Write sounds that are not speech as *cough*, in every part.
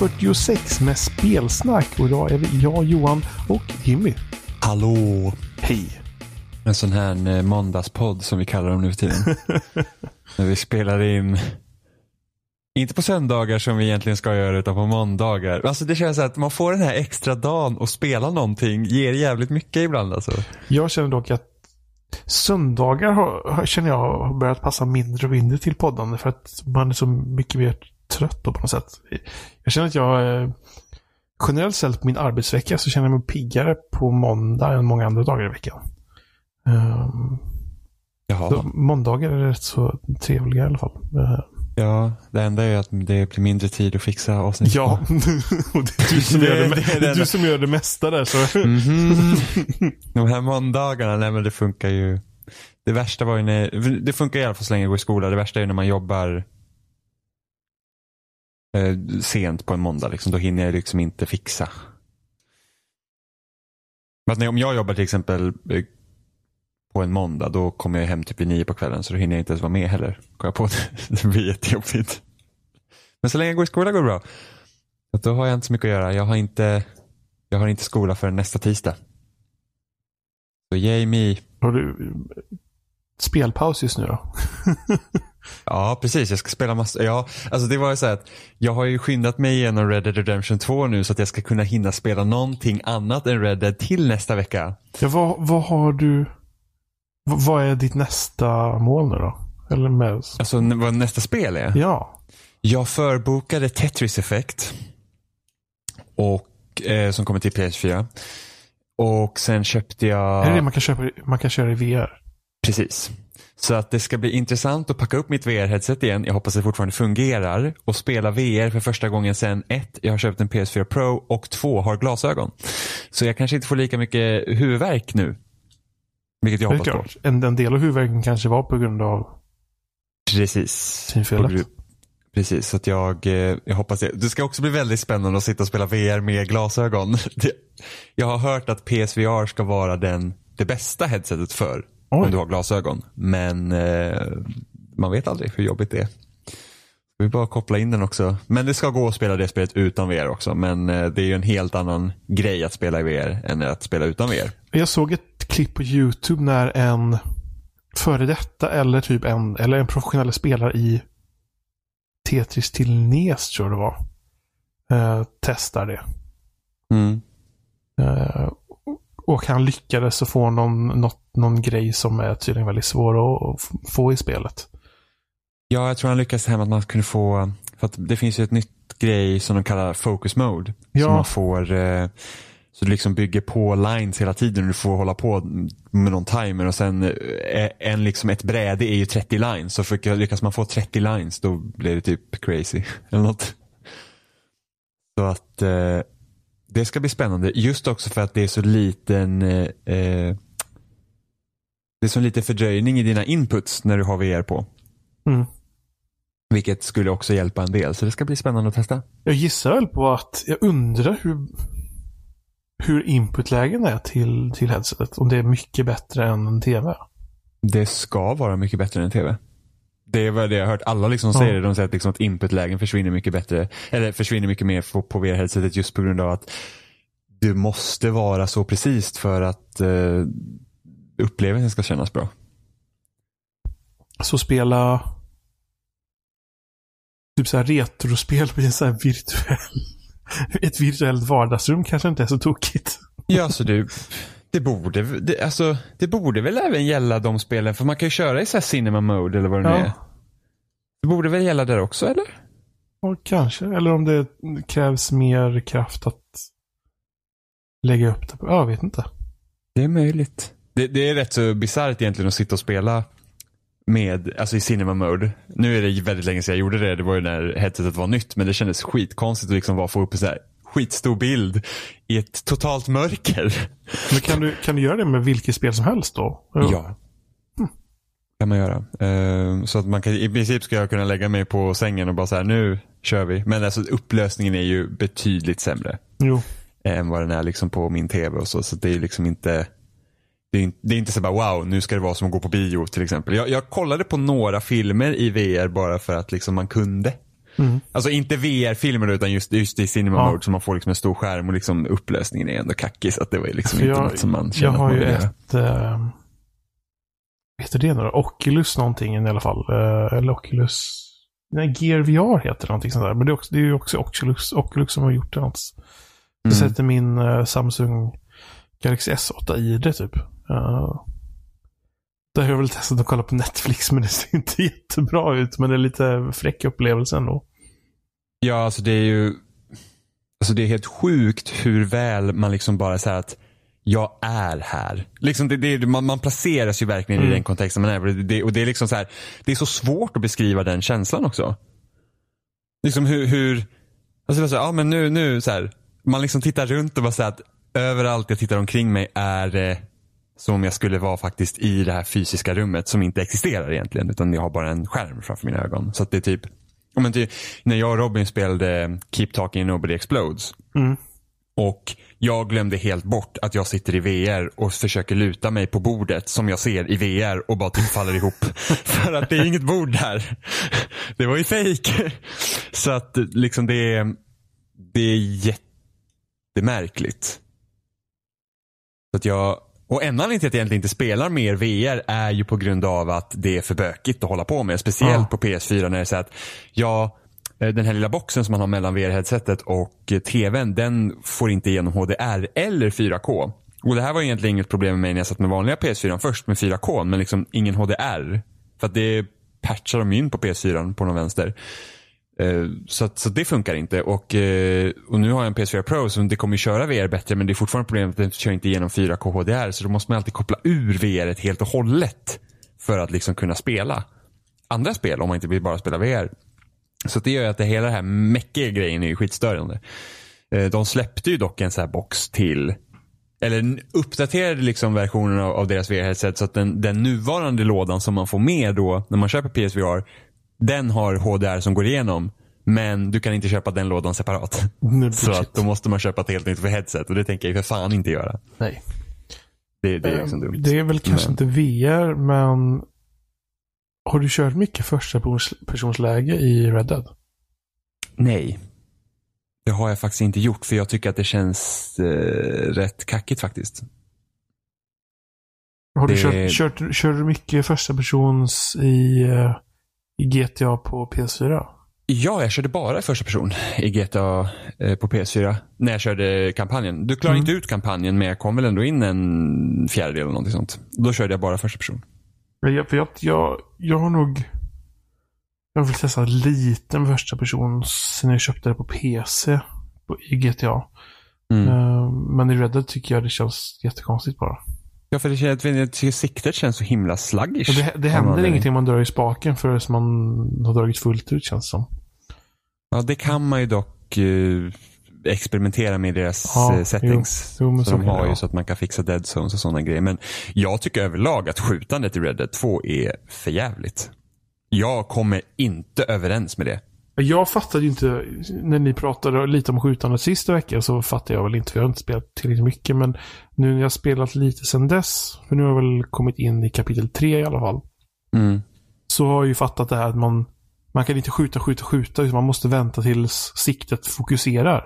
lyssnar på avsnitt 246 med spelsnack. Och idag är vi jag, Johan och Jimmy. Hallå! Hej! En sån här eh, måndagspodd som vi kallar dem nu för tiden. *laughs* När vi spelar in, inte på söndagar som vi egentligen ska göra utan på måndagar. Alltså det känns så att man får den här extra dagen och spela någonting ger jävligt mycket ibland alltså. Jag känner dock att söndagar har, känner jag har börjat passa mindre och mindre till poddande för att man är så mycket mer trött då på något sätt. Jag känner att jag eh, generellt sett på min arbetsvecka så känner jag mig piggare på måndag än många andra dagar i veckan. Um, måndagar är rätt så trevliga i alla fall. Uh, Ja, det enda är att det blir mindre tid att fixa avsnitt. Ja, och *laughs* det är du som, gör, det, det, det är du som gör det mesta där. Så. Mm -hmm. De här måndagarna, nej men det funkar ju. Det värsta var ju när, det funkar i alla fall så länge jag går i skola. Det värsta är ju när man jobbar eh, sent på en måndag. Liksom. Då hinner jag liksom inte fixa. Men om jag jobbar till exempel eh, på en måndag, då kommer jag hem typ vid nio på kvällen så då hinner jag inte ens vara med heller. Går jag på *laughs* det. det blir jättejobbigt. Men så länge jag går i skola går det bra. Att då har jag inte så mycket att göra. Jag har inte, jag har inte skola förrän nästa tisdag. Så Jamie. Har du spelpaus just nu då? *laughs* ja, precis. Jag ska spela massa. Ja, alltså det var ju så att jag har ju skyndat mig igenom Red Dead Redemption 2 nu så att jag ska kunna hinna spela någonting annat än Red Dead till nästa vecka. Ja, vad, vad har du? vad är ditt nästa mål nu då? Eller med... Alltså vad nästa spel är? Ja. Jag förbokade Tetris Effect. Och, eh, som kommer till PS4. Och sen köpte jag... Är det det man kan, köpa, man kan köra i VR? Precis. Så att det ska bli intressant att packa upp mitt VR-headset igen. Jag hoppas det fortfarande fungerar. Och spela VR för första gången sen ett, jag har köpt en PS4 Pro och två, har glasögon. Så jag kanske inte får lika mycket huvudvärk nu vilket jag hoppas på. En, en del av huvudvärken kanske var på grund av Precis. synfelet. Precis, så att jag, eh, jag hoppas det. Det ska också bli väldigt spännande att sitta och spela VR med glasögon. *laughs* jag har hört att PSVR ska vara den, det bästa headsetet för Oj. om du har glasögon. Men eh, man vet aldrig hur jobbigt det är. Vi bara koppla in den också. Men det ska gå att spela det spelet utan VR också. Men eh, det är ju en helt annan grej att spela i VR än att spela utan VR. Jag såg ett klipp på YouTube när en före detta eller typ en, eller en professionell spelare i Tetris till NES tror jag det var. Eh, testar det. Mm. Eh, och han lyckades få någon, något, någon grej som är tydligen väldigt svår att få i spelet. Ja, jag tror han lyckades här med att man kunde få, för att det finns ju ett nytt grej som de kallar focus mode. Ja. Som man får, eh, så du liksom bygger på lines hela tiden och du får hålla på med någon timer och sen eh, en, liksom ett bräde är ju 30 lines. Så för, lyckas man få 30 lines då blir det typ crazy. *laughs* Eller något. Så att eh, det ska bli spännande. Just också för att det är så liten eh, eh det är så lite fördröjning i dina inputs när du har VR på. Mm. Vilket skulle också hjälpa en del. Så det ska bli spännande att testa. Jag gissar väl på att, jag undrar hur, hur inputlägen är till, till headsetet. Om det är mycket bättre än en tv. Det ska vara mycket bättre än en tv. Det är vad jag har hört. Alla liksom säger det. De säger att, liksom att inputlägen försvinner mycket bättre. Eller försvinner mycket mer på, på VR-headsetet just på grund av att du måste vara så precis för att uh, upplevelsen ska kännas bra. Så spela typ så här retrospel i en så här virtuell *laughs* ett virtuellt vardagsrum kanske inte är så tokigt. Ja, alltså du, det borde, det, alltså, det borde väl även gälla de spelen, för man kan ju köra i så här cinema mode eller vad det ja. nu är. Det borde väl gälla där också, eller? Ja, kanske. Eller om det krävs mer kraft att lägga upp det på. Ja, jag vet inte. Det är möjligt. Det, det är rätt så bisarrt egentligen att sitta och spela med, alltså i cinema mode. Nu är det väldigt länge sedan jag gjorde det. Det var ju när headsetet var nytt. Men det kändes skitkonstigt att liksom bara få upp en så här skitstor bild i ett totalt mörker. Men kan du, kan du göra det med vilket spel som helst då? Ja. Kan man göra. Uh, så att man kan, i princip ska jag kunna lägga mig på sängen och bara så här, nu kör vi. Men alltså upplösningen är ju betydligt sämre. Jo. Än vad den är liksom på min tv och så. Så det är liksom inte det är, det är inte så bara wow, nu ska det vara som att gå på bio till exempel. Jag, jag kollade på några filmer i VR bara för att liksom man kunde. Mm. Alltså inte VR-filmer utan just, just i cinema ja. mode så man får liksom en stor skärm och liksom upplösningen är ändå kackig. Så att det var liksom inte jag, något som man känner Jag har ju ett, äh, heter det nu då? Oculus någonting i alla fall. Äh, eller Oculus, nej Gear VR heter någonting sånt där. Men det är, också, det är ju också Oculus, Oculus som har gjort det. Jag mm. sätter min äh, Samsung Galaxy S8 i det typ. Uh, det har jag väl testat att kolla på Netflix men det ser inte *laughs* jättebra ut. Men det är lite fräck upplevelse ändå. Ja, alltså det är ju Alltså det är helt sjukt hur väl man liksom bara säger att jag är här. Liksom det, det, man, man placeras ju verkligen mm. i den kontexten man är. Det, och det är liksom så här, det är så svårt att beskriva den känslan också. Liksom hur, hur alltså så här, ja men nu, nu så här, man liksom tittar runt och bara säger att överallt jag tittar omkring mig är eh, som om jag skulle vara faktiskt i det här fysiska rummet som inte existerar egentligen. Utan jag har bara en skärm framför mina ögon. Så att det är typ, men typ när jag och Robin spelade Keep Talking Nobody Explodes. Mm. Och jag glömde helt bort att jag sitter i VR och försöker luta mig på bordet som jag ser i VR och bara typ faller ihop. *laughs* För att det är inget bord där. Det var ju fake. Så att liksom det är, det är jättemärkligt. Så att jag och en anledning till att jag egentligen inte spelar mer VR är ju på grund av att det är för bökigt att hålla på med. Speciellt ja. på PS4 när det är så att ja, Eh, den här lilla boxen som man har mellan VR-headsetet och eh, TVn den får inte igenom HDR eller 4K. Och det här var egentligen inget problem med mig när jag satt med vanliga PS4 först med 4K men liksom ingen HDR. För att det patchar de in på PS4 på någon vänster. Eh, så, att, så det funkar inte och, och nu har jag en PS4 Pro så det kommer köra VR bättre men det är fortfarande problemet att den kör inte igenom 4K HDR så då måste man alltid koppla ur VR helt och hållet för att liksom kunna spela andra spel om man inte vill bara spela VR. Så det gör att det hela det här meckiga grejen är skitstörande. Eh, de släppte ju dock en sån här box till eller uppdaterade liksom versionen av, av deras VR-headset så att den, den nuvarande lådan som man får med då när man köper PSVR den har HDR som går igenom. Men du kan inte köpa den lådan separat. Mm, *laughs* så att då måste man köpa ett helt nytt för headset och det tänker jag för fan inte göra. Nej. Det, det är liksom dumt. Det är väl kanske men. inte VR, men har du kört mycket första personsläge i Red Dead? Nej. Det har jag faktiskt inte gjort för jag tycker att det känns eh, rätt kackigt faktiskt. Har du det... kört, kört, kör du mycket första persons i uh, i GTA på PS4? Ja, jag körde bara första person i GTA eh, på PS4 när jag körde kampanjen. Du klarade mm. inte ut kampanjen men jag kom väl ändå in en fjärdedel eller någonting sånt. Då körde jag bara första person. Jag, jag, jag, jag har nog jag vill testa lite med första person sen jag köpte det på PC på, i GTA. Mm. Uh, men i Red Dead tycker jag det känns jättekonstigt bara. Ja, för det känns, jag tycker siktet känns så himla sluggish. Det, det händer ingenting om man drar i spaken förrän man har dragit fullt ut känns det som. Ja, det kan man ju dock uh, experimentera med deras ja, uh, settings. Jo, så, de har ju så att man kan fixa dead zones och sådana grejer. Men jag tycker överlag att skjutandet i Red Dead 2 är för jävligt. Jag kommer inte överens med det. Jag fattade ju inte, när ni pratade lite om skjutandet sista veckan så fattade jag väl inte, för jag har inte spelat tillräckligt mycket. Men nu när jag spelat lite sedan dess, för nu har jag väl kommit in i kapitel 3 i alla fall. Mm. Så har jag ju fattat det här att man, man kan inte skjuta, skjuta, skjuta, utan man måste vänta tills siktet fokuserar.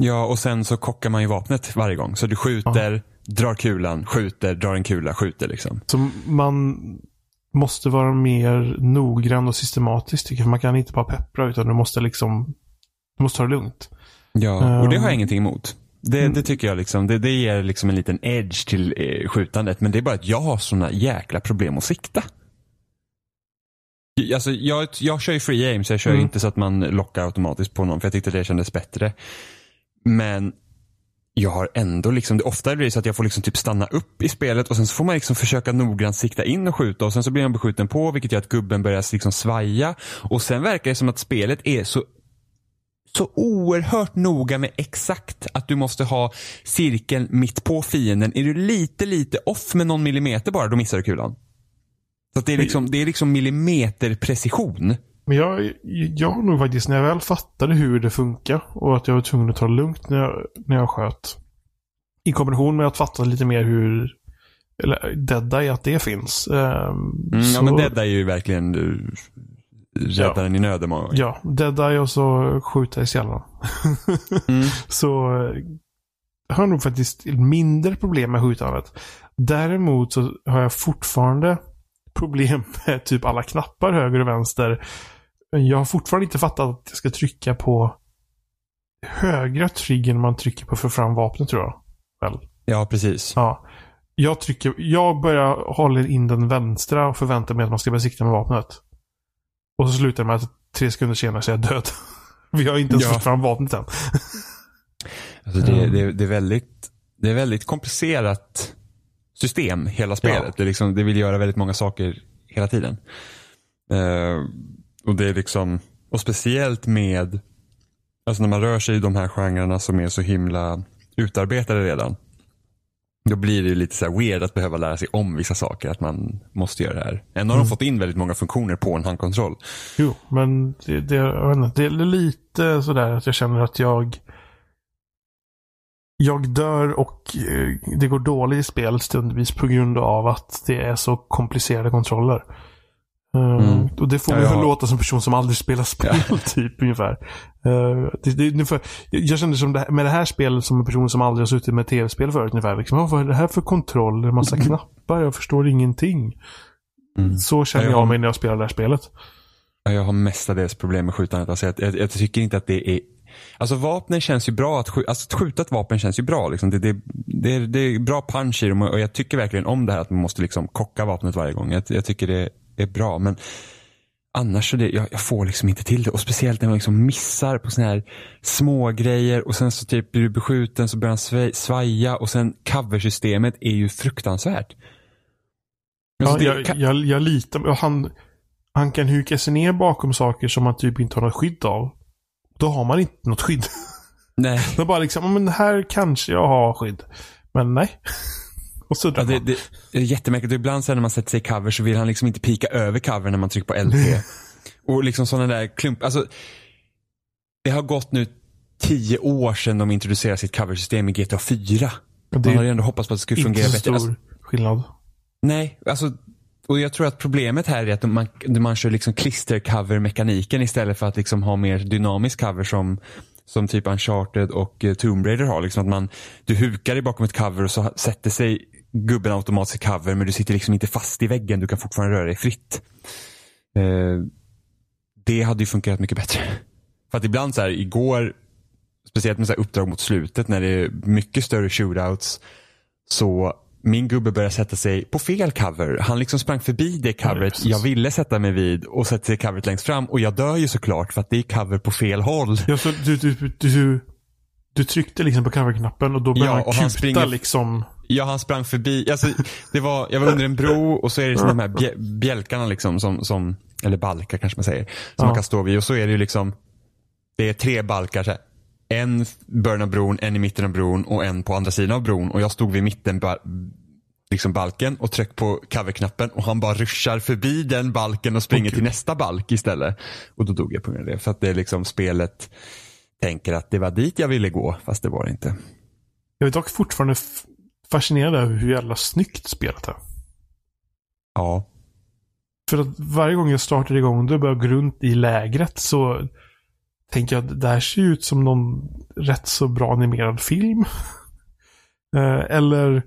Ja, och sen så kockar man ju vapnet varje gång. Så du skjuter, ja. drar kulan, skjuter, drar en kula, skjuter liksom. Så man, måste vara mer noggrann och systematisk tycker jag. Man kan inte bara peppra utan du måste liksom, du måste ta det lugnt. Ja, och det har jag um, ingenting emot. Det, mm. det tycker jag liksom, det, det ger liksom en liten edge till eh, skjutandet. Men det är bara att jag har sådana jäkla problem att sikta. Alltså, jag, jag kör ju free aim så jag kör mm. inte så att man lockar automatiskt på någon för jag tyckte det kändes bättre. Men jag har ändå liksom, ofta är det så att jag får liksom typ stanna upp i spelet och sen så får man liksom försöka noggrant sikta in och skjuta och sen så blir man beskjuten på vilket gör att gubben börjar liksom svaja. Och sen verkar det som att spelet är så så oerhört noga med exakt att du måste ha cirkeln mitt på fienden. Är du lite, lite off med någon millimeter bara, då missar du kulan. Så det är liksom, det är liksom millimeterprecision. Men jag, jag har nog faktiskt, när jag väl fattade hur det funkar och att jag var tvungen att ta det lugnt när jag, när jag sköt. I kombination med att fatta lite mer hur, eller Dead Eye, att det finns. Um, mm, så... Ja men Dead Eye är ju verkligen rädda Ja. den i nöden många gånger. Ja, deada och så skjuta i skallen. *laughs* Mm. så eh, har nog faktiskt mindre problem med skjutandet. Däremot så har jag fortfarande problem *laughs* med typ alla knappar höger och vänster. Jag har fortfarande inte fattat att jag ska trycka på högra triggern man trycker på för fram vapnet tror jag. Väl? Ja, precis. Ja. Jag, trycker, jag börjar hålla in den vänstra och förväntar mig att man ska börja sikta med vapnet. Och så slutar det med att tre sekunder senare så är jag död. *laughs* Vi har inte ens Ja. fått fram vapnet än. *laughs* Alltså det, det, det, är väldigt, det är väldigt komplicerat system, hela spelet. Ja. Det, liksom, det vill göra väldigt många saker hela tiden. Eh, och det är liksom, och speciellt med, alltså när man rör sig i de här genrerna som är så himla utarbetade redan. Då blir det ju lite så weird att behöva lära sig om vissa saker, att man måste göra det här. Ändå har Mm. de fått in väldigt många funktioner på en handkontroll. Jo, men det, det, inte, det är lite sådär att jag känner att jag jag dör och eh, det går dåligt i spelet stundvis på grund av att det är så komplicerade kontroller. Eh, Mm. Och det får Ja, mig att låta som en person som aldrig spelar spel, *laughs* typ ungefär. Eh, det, det, är ungefär jag känner som det, här- med det här spelet som en person som aldrig har suttit med tv-spel förut ungefär. Liksom, "Vad- vad är det här för kontroll? En massa *laughs* knappar? Jag förstår ingenting. Mm. Så känner Ja, jag jag mig när jag spelar det här spelet. Ja, Jag har mestadels problem med skjutandet. Alltså jag, jag, jag tycker inte att det är... Alltså vapnen känns ju bra. Att, skj- alltså att skjuta ett vapen känns ju bra. Liksom. Det, det, det, är, det är bra punch i dem och jag tycker verkligen om det här att man måste liksom kocka vapnet varje gång. Jag, jag tycker det är bra. Men annars så det, jag, jag får liksom inte till det. Och speciellt när man liksom missar på såna här små grejer och sen så typ blir du beskjuten så börjar han svaj- svaja och sen coversystemet är ju fruktansvärt. Ja, det jag, jag, jag litar han, han kan huka sig ner bakom saker som man typ inte har något skydd av. Då har man inte något skydd. Nej. *laughs* Då bara liksom, "Ja, men här kanske jag har skydd. Men nej. *laughs* Och så Ja, det, det, är jättemärkligt. Ibland så när man sätter sig i cover så vill han liksom inte pika över cover när man trycker på LT. och liksom sådana där klump. Alltså, det har gått nu tio år sedan de introducerade sitt coversystem i GTA 4. Det Man hade ju ändå hoppats på att det skulle inte fungera så bättre. stor Alltså, skillnad. nej, alltså och jag tror att problemet här är att man, man kör liksom klistercover-mekaniken istället för att liksom ha mer dynamisk cover som, som typ Uncharted och eh, Tomb Raider har. Liksom att man, du hukar dig bakom ett cover och så sätter sig gubben automatiskt i cover men du sitter liksom inte fast i väggen. Du kan fortfarande röra dig fritt. Eh, det hade ju funkat mycket bättre. För att ibland så här, igår, speciellt med så här uppdrag mot slutet när det är mycket större shootouts, så min gubbe började sätta sig på fel cover. Han liksom sprang förbi det coveret precis. jag ville sätta mig vid och sätter sig coveret längst fram. Och jag dör ju såklart för att det är cover på fel håll. Ja, så du, du, du, du, tryckte liksom på coverknappen och då började Ja, han och han kuta springer- liksom. Ja, han sprang förbi. Alltså, det var, jag var under en bro och så är det de här bjä- bjälkarna liksom som, som, eller balkar kanske man säger, som Ja. man kan stå vid. Och så är det ju liksom, det är tre balkar. Så här. En början av bron, en i mitten av bron och en på andra sidan av bron. Och jag stod vid mitten liksom balken och tryckte på coverknappen och han bara ruschar förbi den balken och springer Åh, till nästa balk istället. Och då dog jag på grund av det. För att det är liksom spelet tänker att det var dit jag ville gå, fast det var det inte. Jag är dock fortfarande fascinerad över hur jävla snyggt spelet är. Ja, För att varje gång jag startar igång det och börjar gå runt i lägret så tänker jag att det här ser ut som någon rätt så bra animerad film. *laughs* Eh, Eller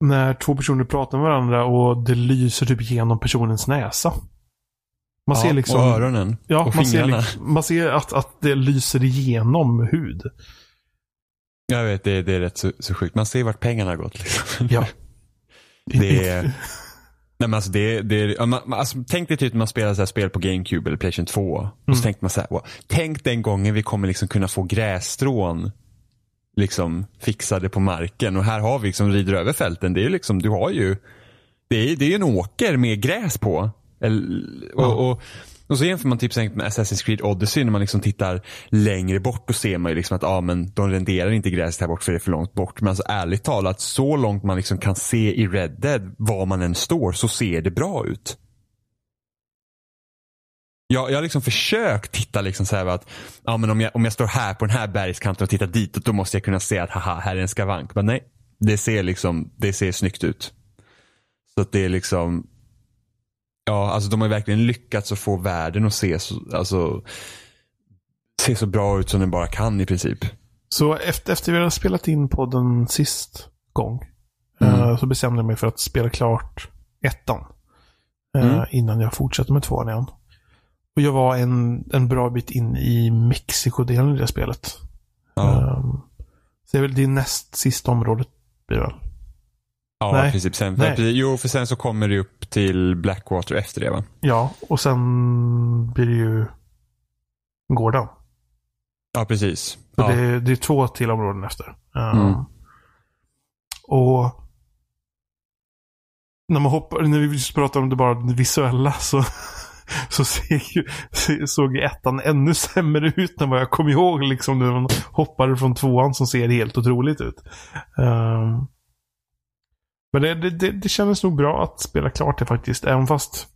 när två personer pratar med varandra och det lyser typ genom personens näsa. Man ja ser liksom... och öronen Ja, och man ser, fingrarna. liksom- man ser att, att det lyser igenom hud. Jag vet, det, det är rätt så, så sjukt. Man ser vart pengarna har gått. Liksom. Ja. *laughs* Det är, nej men alltså det, det, man, alltså, tänk dig typ när man spelar så spel på GameCube eller Playstation 2. Och Mm. så tänkte man så här, wow, tänk den gången vi kommer liksom kunna få grässtrån liksom fixade på marken. Och här har vi liksom rider över fälten. Det är liksom, du har ju, det är, det är en åker med gräs på. Eller, och, och, och så jämför man typ med Assassin's Creed Odyssey när man liksom tittar längre bort då ser man ju liksom att ah, men de renderar inte gräset här bort för det är för långt bort. Men alltså ärligt talat, så långt man liksom kan se i Red Dead, var man än står, så ser det bra ut. Jag, jag har liksom försökt titta liksom så här att ja, men om, jag, om jag står här på den här bergskanten och tittar ditåt då måste jag kunna se att haha, här är en skavank. Men nej, det ser liksom, det ser snyggt ut. Så att det är liksom Ja, alltså de har verkligen lyckats att få världen att se så, alltså, se så bra ut som den bara kan i princip. Så efter, efter vi hade spelat in podden sist gång mm. uh, så bestämde jag mig för att spela klart ettan. Uh, mm. Innan jag fortsatte med tvåan igen. Och jag var en, en bra bit in i Mexiko-delen i det spelet. Ja. Um, så det är väl det näst sista området blir väl? Ja, Nej. i princip. Sen, för, jo, för sen så kommer det upp till Blackwater efter det va? Ja, och sen blir det ju Gordon. Ja, precis. Ja. Det, är, det är två till områden efter. Mm. Och när man hoppar, när vi just pratade om det bara det visuella så, *laughs* så ser ju, såg ettan ännu sämre ut än vad jag kom ihåg. Liksom när man hoppade från tvåan som ser helt otroligt ut. Um, men det, det, det, kändes nog bra att spela klart det faktiskt. Även fast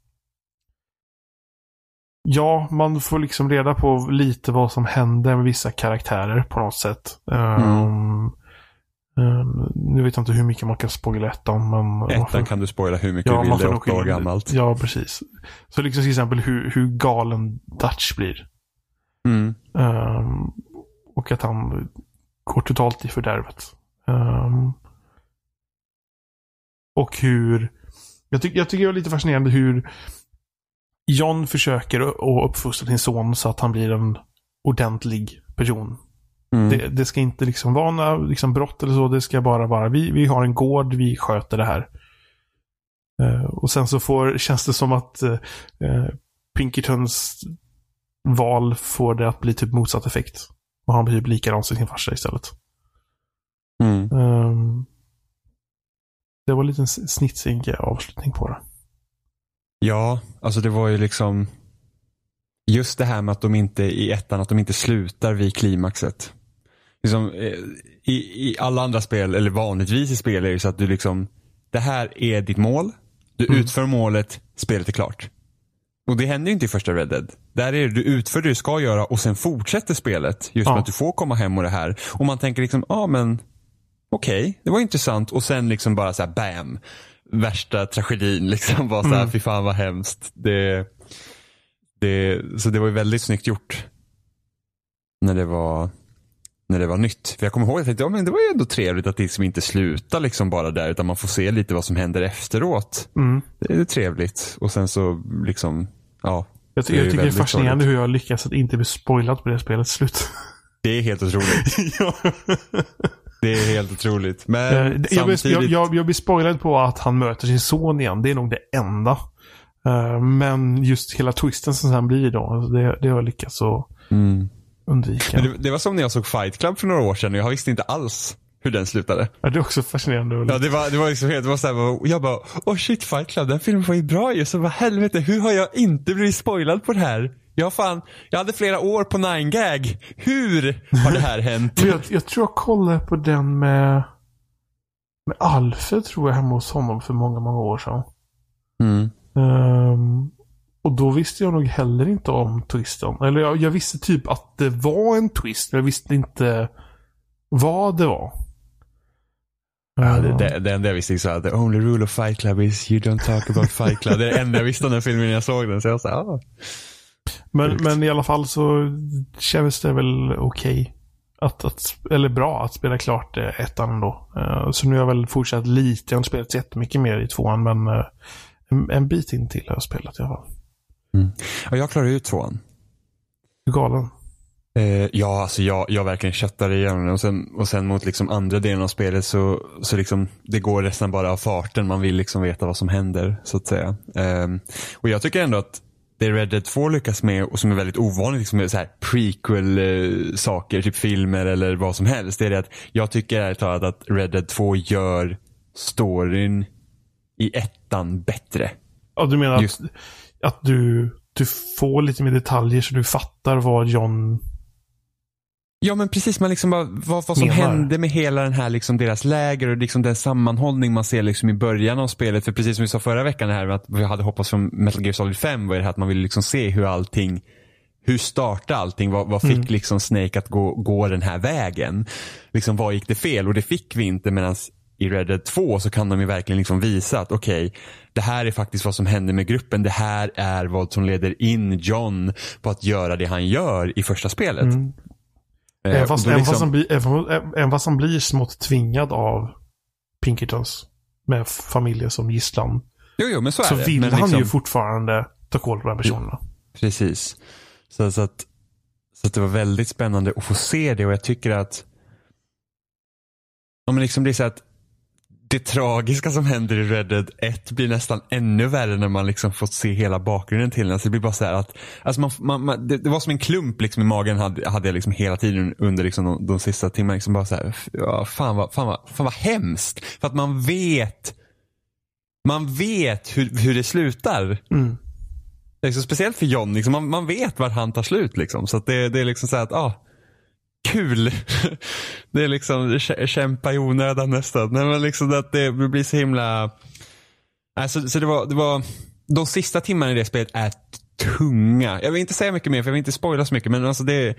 Ja, man får liksom reda på lite vad som händer med vissa karaktärer på något sätt. Mm. Um, um, nu vet jag inte hur mycket man kan spoila ettan. Men ettan får... kan du spoila hur mycket ja, du vill. Det är åtta år gammalt. Ja, precis. Så liksom till exempel hur, hur galen Dutch blir. Mm. Um, och att han går totalt i fördärvet. Um, och hur... Jag, ty jag tycker det är lite fascinerande hur John försöker att uppfostra sin son så att han blir en ordentlig person. Mm. Det, det, ska inte liksom vara några liksom brott eller så. Det ska bara vara vi, vi har en gård, vi sköter det här. Uh, och sen så får, *laughs* känns det som att uh, Pinkertons val får det att bli typ motsatt effekt. Och han blir typ likadan som sin farsa istället. Mm. Um, det var en liten snitsig avslutning på det. Ja, alltså det var ju liksom just det här med att de inte i ettan, att de inte slutar vid klimaxet. Liksom, eh, i, I alla andra spel, eller vanligtvis i spel, är det så att du liksom, det här är ditt mål. Du mm. utför målet, spelet är klart. Och det händer ju inte i första Red Dead. Där är det, du utför det du ska göra och sen fortsätter spelet. Just ja. med att du får komma hem och det här. Och man tänker liksom, ja ah, men okej, okay, det var intressant. Och sen liksom bara så här, bam värsta tragedin. *laughs* Liksom bara så här, mm. fy fan vad hemskt. Det, det, så det var ju väldigt snyggt gjort. När det var när det var nytt. För jag kommer ihåg att ja, men det var ju ändå trevligt att det liksom inte slutar liksom bara där utan man får se lite vad som händer efteråt. Mm. Det är trevligt. Och sen så liksom, ja. Jag, ty jag tycker det är fascinerande hur jag lyckas att inte bli spoilad på det spelets slut. Det är helt otroligt. *laughs* ja. Det är helt otroligt. *laughs* Men uh, jag, samtidigt... jag, jag, jag blir spoilad på att han möter sin son igen. Det är nog det enda. Uh, men just hela twisten som sen blir då. Alltså det, det har jag lyckats att mm. undvika. Det, det, var som när jag såg Fight Club för några år sedan jag visste inte alls hur den slutade. Ja, det är också fascinerande. Ja, det var, det var liksom helt, det var så här, jag bara, oh shit Fight Club, den filmen var ju bra ju. Så vad helvete, hur har jag inte blivit spoilad på det här? Jag, fan, jag hade flera år på 9gag. Hur har det här hänt? *laughs* jag, jag, tror jag kollade på den med, med Alfred tror jag hemma hos honom för många, många år sedan. Mm. Um, och då visste jag nog heller inte om twisten. Eller jag, jag, visste typ att det var en twist, men jag visste inte vad det var. Ja, det, det, det enda jag visste är att the only rule of fight club is you don't talk about fight club. Det är det enda jag visste om den filmen när jag såg den. Så jag sa, ah. Men, men i alla fall så känns det väl okej. Okay att, att, eller bra att spela klart eh, ettan ändå. Uh, så nu har jag väl fortsatt lite. Jag har inte spelat jättemycket mer i tvåan men uh, en, en, bit in till har jag spelat i alla fall. Mm. Ja, jag klarade ut tvåan. Du galen? Uh, ja, alltså jag, jag verkligen köttade igenom det och sen, och sen mot liksom andra delen av spelet så, så liksom det går nästan bara av farten. Man vill liksom veta vad som händer så att säga. Um, och jag tycker ändå att det Red Dead 2 lyckas med och som är väldigt ovanligt liksom så här prequel-saker, eh, typ filmer eller vad som helst. Det är det att jag tycker ärligt talat att Red Dead 2 gör storyn i ettan bättre. Ja, du menar Just... att, att du, du får lite mer detaljer så du fattar vad John Ja men precis, man liksom bara, vad, vad som Menar. hände med hela den här liksom deras läger och liksom den sammanhållning man ser liksom i början av spelet. För precis som vi sa förra veckan här att vi hade hoppats från Metal Gear Solid 5 var det här att man ville liksom se hur allting hur startade allting? Vad, vad fick mm. liksom Snake att gå, gå den här vägen? Liksom vad gick det fel? Och det fick vi inte medan i Red Dead 2 så kan de ju verkligen liksom visa att okej, okay, det här är faktiskt vad som händer med gruppen. Det här är vad som leder in John på att göra det han gör i första spelet. Mm. Eh, även, fast, liksom... han blir, även, även fast han blir smått tvingad av Pinkertons med familjen som gisslan. Jo, jo, men så, så vill men han liksom... ju fortfarande ta koll på de här personerna. Precis. Så, så, att, så att det var väldigt spännande att få se det och jag tycker att om liksom det är så att det tragiska som händer i Red Dead 1 blir nästan ännu värre när man liksom fått se hela bakgrunden till den. Alltså det blir bara så att, alltså man, man, man det, det, var som en klump liksom i magen hade, hade jag liksom hela tiden under liksom de, de sista timmarna. Liksom bara så här, ja, fan, vad, fan, vad, fan vad hemskt. För att man vet, man vet hur, hur det slutar. Mm. Liksom, speciellt för John, liksom, man, man vet var han tar slut. Liksom. Så det, det är liksom så att, ah, kul. Det är liksom kämpa i onödan nästan. Nej, men liksom att det blir så himla... Alltså, så det var, det var, de sista timmarna i det spelet är tunga. Jag vill inte säga mycket mer för jag vill inte spoila så mycket men alltså det,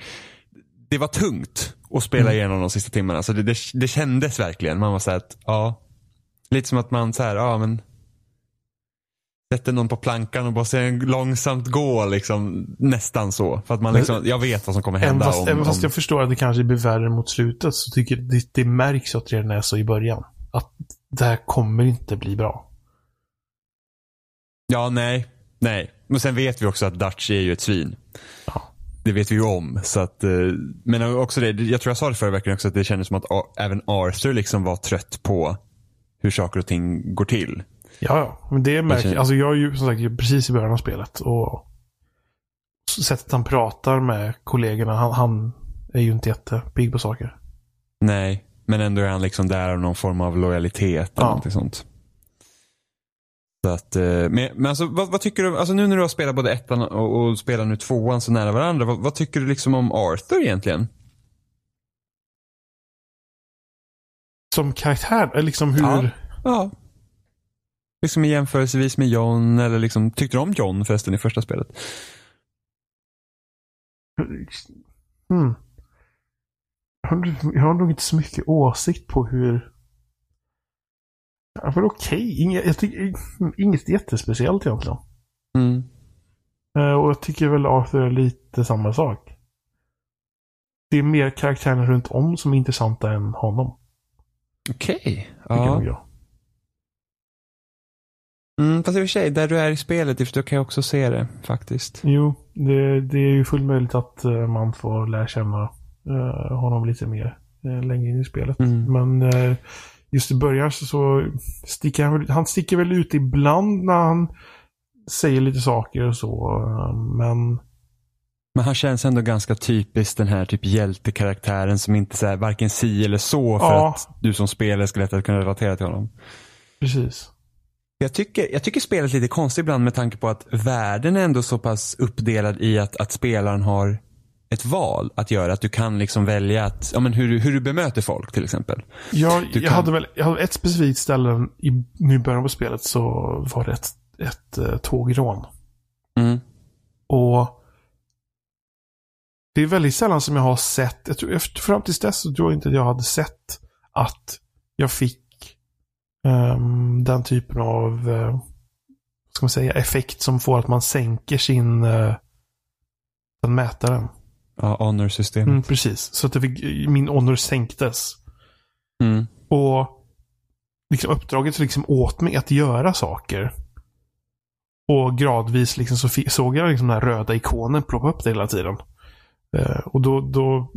det var tungt att spela mm. igenom de sista timmarna. Så det, det, det kändes verkligen. Man var såhär att, ja. Lite som att man såhär, ja men sätter någon på plankan och bara ser en långsamt gå liksom. Nästan så. För att man liksom, jag vet vad som kommer hända. Även fast, om, även fast jag förstår att det kanske blir värre mot slutet så tycker jag det, det märks att det redan är så i början. Att det här kommer inte bli bra. Ja, nej. Nej. Men sen vet vi också att Dutch är ju ett svin. Ja. Det vet vi ju om. Så att, eh, men också det, jag tror jag sa det förra veckan också, att det kändes som att även Arthur liksom var trött på hur saker och ting går till. Ja, men det märker jag. Alltså jag är ju som sagt precis i början av spelet. Och sättet han pratar med kollegorna, han, han är ju inte jättepigg på saker. Nej, men ändå är han liksom där av någon form av lojalitet eller ja. någonting sånt. Så att, eh, men, men alltså, vad, vad, tycker du, alltså nu när du har spelat både ettan och, och spelar nu tvåan så nära varandra, vad, vad, tycker du liksom om Arthur egentligen? Som karaktär? Liksom hur? Ja. ja. Liksom jämförelsevis med John eller liksom, tyckte du om John förresten i första spelet? Mm. Jag har nog inte så mycket åsikt på hur... Ja, men okej, inget, jättespeciellt egentligen. Mm. Uh, och jag tycker väl Arthur är lite samma sak. Det är mer karaktärerna runt om som är intressanta än honom. Okej. Okay. Ja. Mm, fast i och för sig, där du är i spelet, då kan jag också se det faktiskt. Jo, det, det är ju fullt möjligt att uh, man får lära känna uh, honom lite mer uh, längre in i spelet. Mm. Men just i början så, så sticker han, han sticker väl ut ibland när han säger lite saker och så. men men han känns ändå ganska typiskt den här typ hjältekaraktären som inte säger varken si eller så för ja. att du som spelare ska lättare kunna relatera till honom. Precis. Jag tycker, jag tycker spelet är lite konstigt ibland med tanke på att världen är ändå så pass uppdelad i att, att spelaren har ett val att göra. Att du kan liksom välja att, ja, men hur, hur du bemöter folk till exempel. Ja, jag, kan... hade väl, jag hade ett specifikt ställe i, i början på spelet så var det ett, ett, ett uh, tågrån. Mm. Och det är väldigt sällan som jag har sett, jag tror, fram tills dess så tror jag inte att jag hade sett att jag fick um, den typen av uh, ska man säga, effekt som får att man sänker sin uh, den mätaren. Ja, honor-systemet. Mm, precis, så att fick, min honor sänktes. Mm. Och liksom uppdraget liksom åt mig att göra saker. Och gradvis liksom så såg jag liksom den här röda ikonen ploppa upp det hela tiden. Uh, och då, då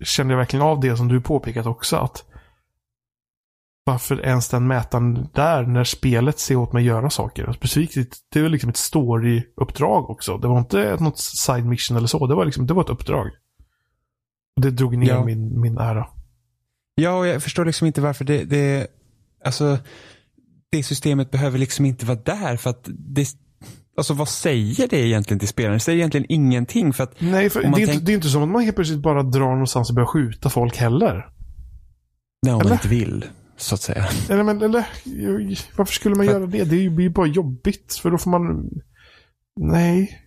kände jag verkligen av det som du påpekat också. att varför ens den mätaren där när spelet ser åt mig göra saker? Specifikt, det var liksom ett story-uppdrag också. Det var inte något side mission eller så. Det var, liksom, det var ett uppdrag. Och det drog ner ja. min, min ära. Ja, och jag förstår liksom inte varför det, det, alltså, det systemet behöver liksom inte vara där för att det, Alltså vad säger det egentligen till spelaren? Det säger egentligen ingenting för att... Nej, för det, är tänk... inte, det är inte som att man helt plötsligt bara drar någonstans och börjar skjuta folk heller. Nej, om Eller? man inte vill så att säga. *laughs* Eller, men, eller varför skulle man för... göra det? Det blir ju bara jobbigt. För då får man... Nej.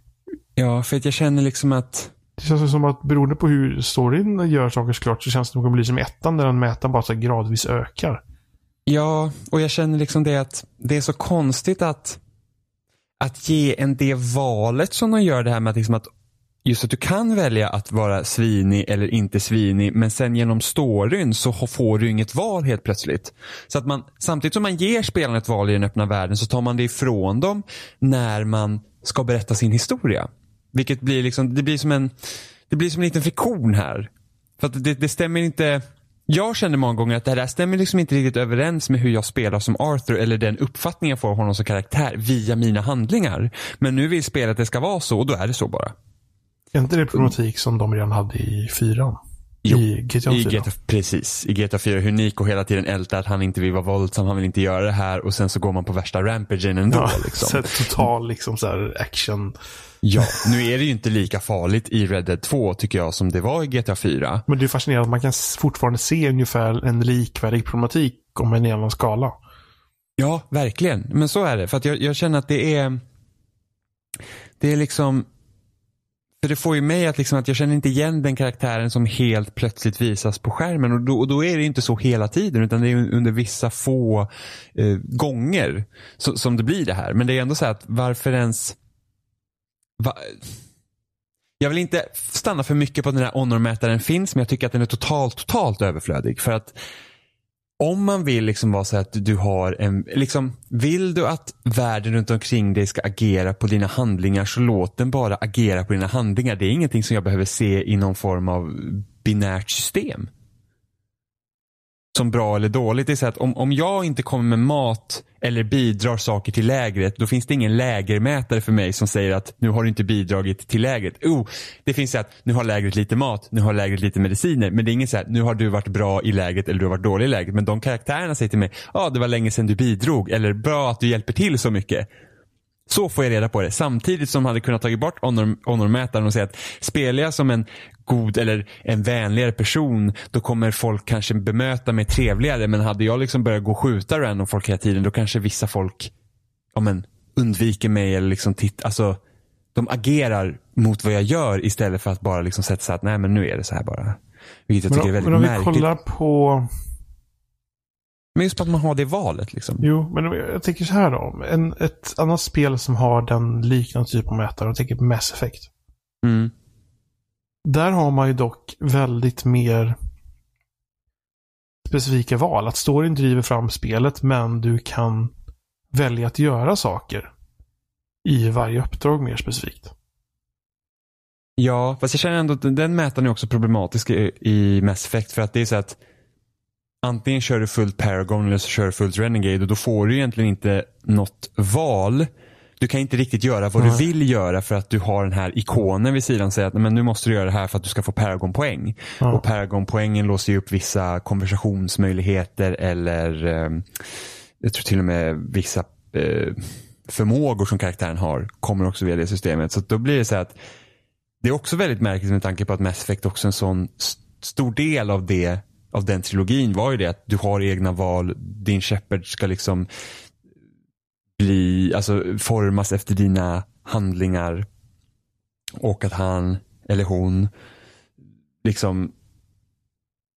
Ja, för att jag känner liksom att... Det känns som att beroende på hur storyn gör saker såklart så känns det nog att bli som ettan där den mätaren bara så gradvis ökar. Ja, och jag känner liksom det att det är så konstigt att att ge en det valet som de gör det här med att, liksom att just att du kan välja att vara svinig eller inte svinig men sen genom storyn så får du inget val helt plötsligt. Så att man, samtidigt som man ger spelarna ett val i den öppna världen så tar man det ifrån dem när man ska berätta sin historia. Vilket blir liksom, det blir som en, det blir som en liten fiktion här. För att det, det stämmer inte jag känner många gånger att det här stämmer liksom inte riktigt överens med hur jag spelar som Arthur eller den uppfattning jag får av honom som karaktär via mina handlingar. Men nu vill spelet att det ska vara så och då är det så bara. Är inte det problematik som de redan hade i fyran? Jo, I GTA 4? I GTA, precis. I GTA 4 hur Nico hela tiden ältar att han inte vill vara våldsam, han vill inte göra det här och sen så går man på värsta rampagen ändå. Ja, liksom. total liksom så här action. Ja, nu är det ju inte lika farligt i Red Dead 2 tycker jag som det var i GTA 4. Men det är fascinerande att man kan fortfarande se ungefär en likvärdig problematik om en annan skala. Ja, verkligen. Men så är det. För att jag, jag känner att det är det är liksom för det får ju mig att, liksom, att jag känner inte igen den karaktären som helt plötsligt visas på skärmen. Och då, och då är det inte så hela tiden utan det är under vissa få eh, gånger så, som det blir det här. Men det är ändå så att varför ens Va? Jag vill inte stanna för mycket på att den här honormätaren finns men jag tycker att den är totalt, totalt överflödig. För att om man vill liksom vara så att du har en, liksom, vill du att världen runt omkring dig ska agera på dina handlingar så låt den bara agera på dina handlingar. Det är ingenting som jag behöver se i någon form av binärt system som bra eller dåligt. Det är så att om, om jag inte kommer med mat eller bidrar saker till lägret, då finns det ingen lägermätare för mig som säger att nu har du inte bidragit till lägret. Oh, det finns så att nu har lägret lite mat, nu har lägret lite mediciner. Men det är ingen så här nu har du varit bra i lägret eller du har varit dålig i lägret. Men de karaktärerna säger till mig, ja ah, det var länge sedan du bidrog eller bra att du hjälper till så mycket. Så får jag reda på det. Samtidigt som man hade kunnat tagit bort honormätaren och säga att spelar jag som en god eller en vänligare person då kommer folk kanske bemöta mig trevligare. Men hade jag liksom börjat gå och skjuta random folk hela tiden då kanske vissa folk ja, men, undviker mig eller liksom titt, alltså, de agerar mot vad jag gör istället för att bara liksom sätta sig att nej men nu är det så här bara. Vilket jag tycker är väldigt märkligt. Men om vi kollar på men just att man har det valet. Liksom. Jo, men jag tänker så här då. En, ett annat spel som har den liknande typen av mätare, jag tänker på Mass Effect. Mm. Där har man ju dock väldigt mer specifika val. Att storyn driver fram spelet, men du kan välja att göra saker i varje uppdrag mer specifikt. Ja, fast jag känner ändå att den mätaren är också problematisk i, i Mass Effect. För att det är så att antingen kör du fullt Paragon eller så kör du fullt Renegade och då får du egentligen inte något val. Du kan inte riktigt göra vad mm. du vill göra för att du har den här ikonen vid sidan säger att men nu måste du göra det här för att du ska få Paragon-poäng. Mm. Och Paragon-poängen låser ju upp vissa konversationsmöjligheter eller eh, jag tror till och med vissa eh, förmågor som karaktären har kommer också via det systemet. Så då blir det så att det är också väldigt märkligt med tanke på att Mass Effect också är en sån stor del av det av den trilogin var ju det att du har egna val. Din Shepard ska liksom bli, alltså formas efter dina handlingar. Och att han eller hon liksom,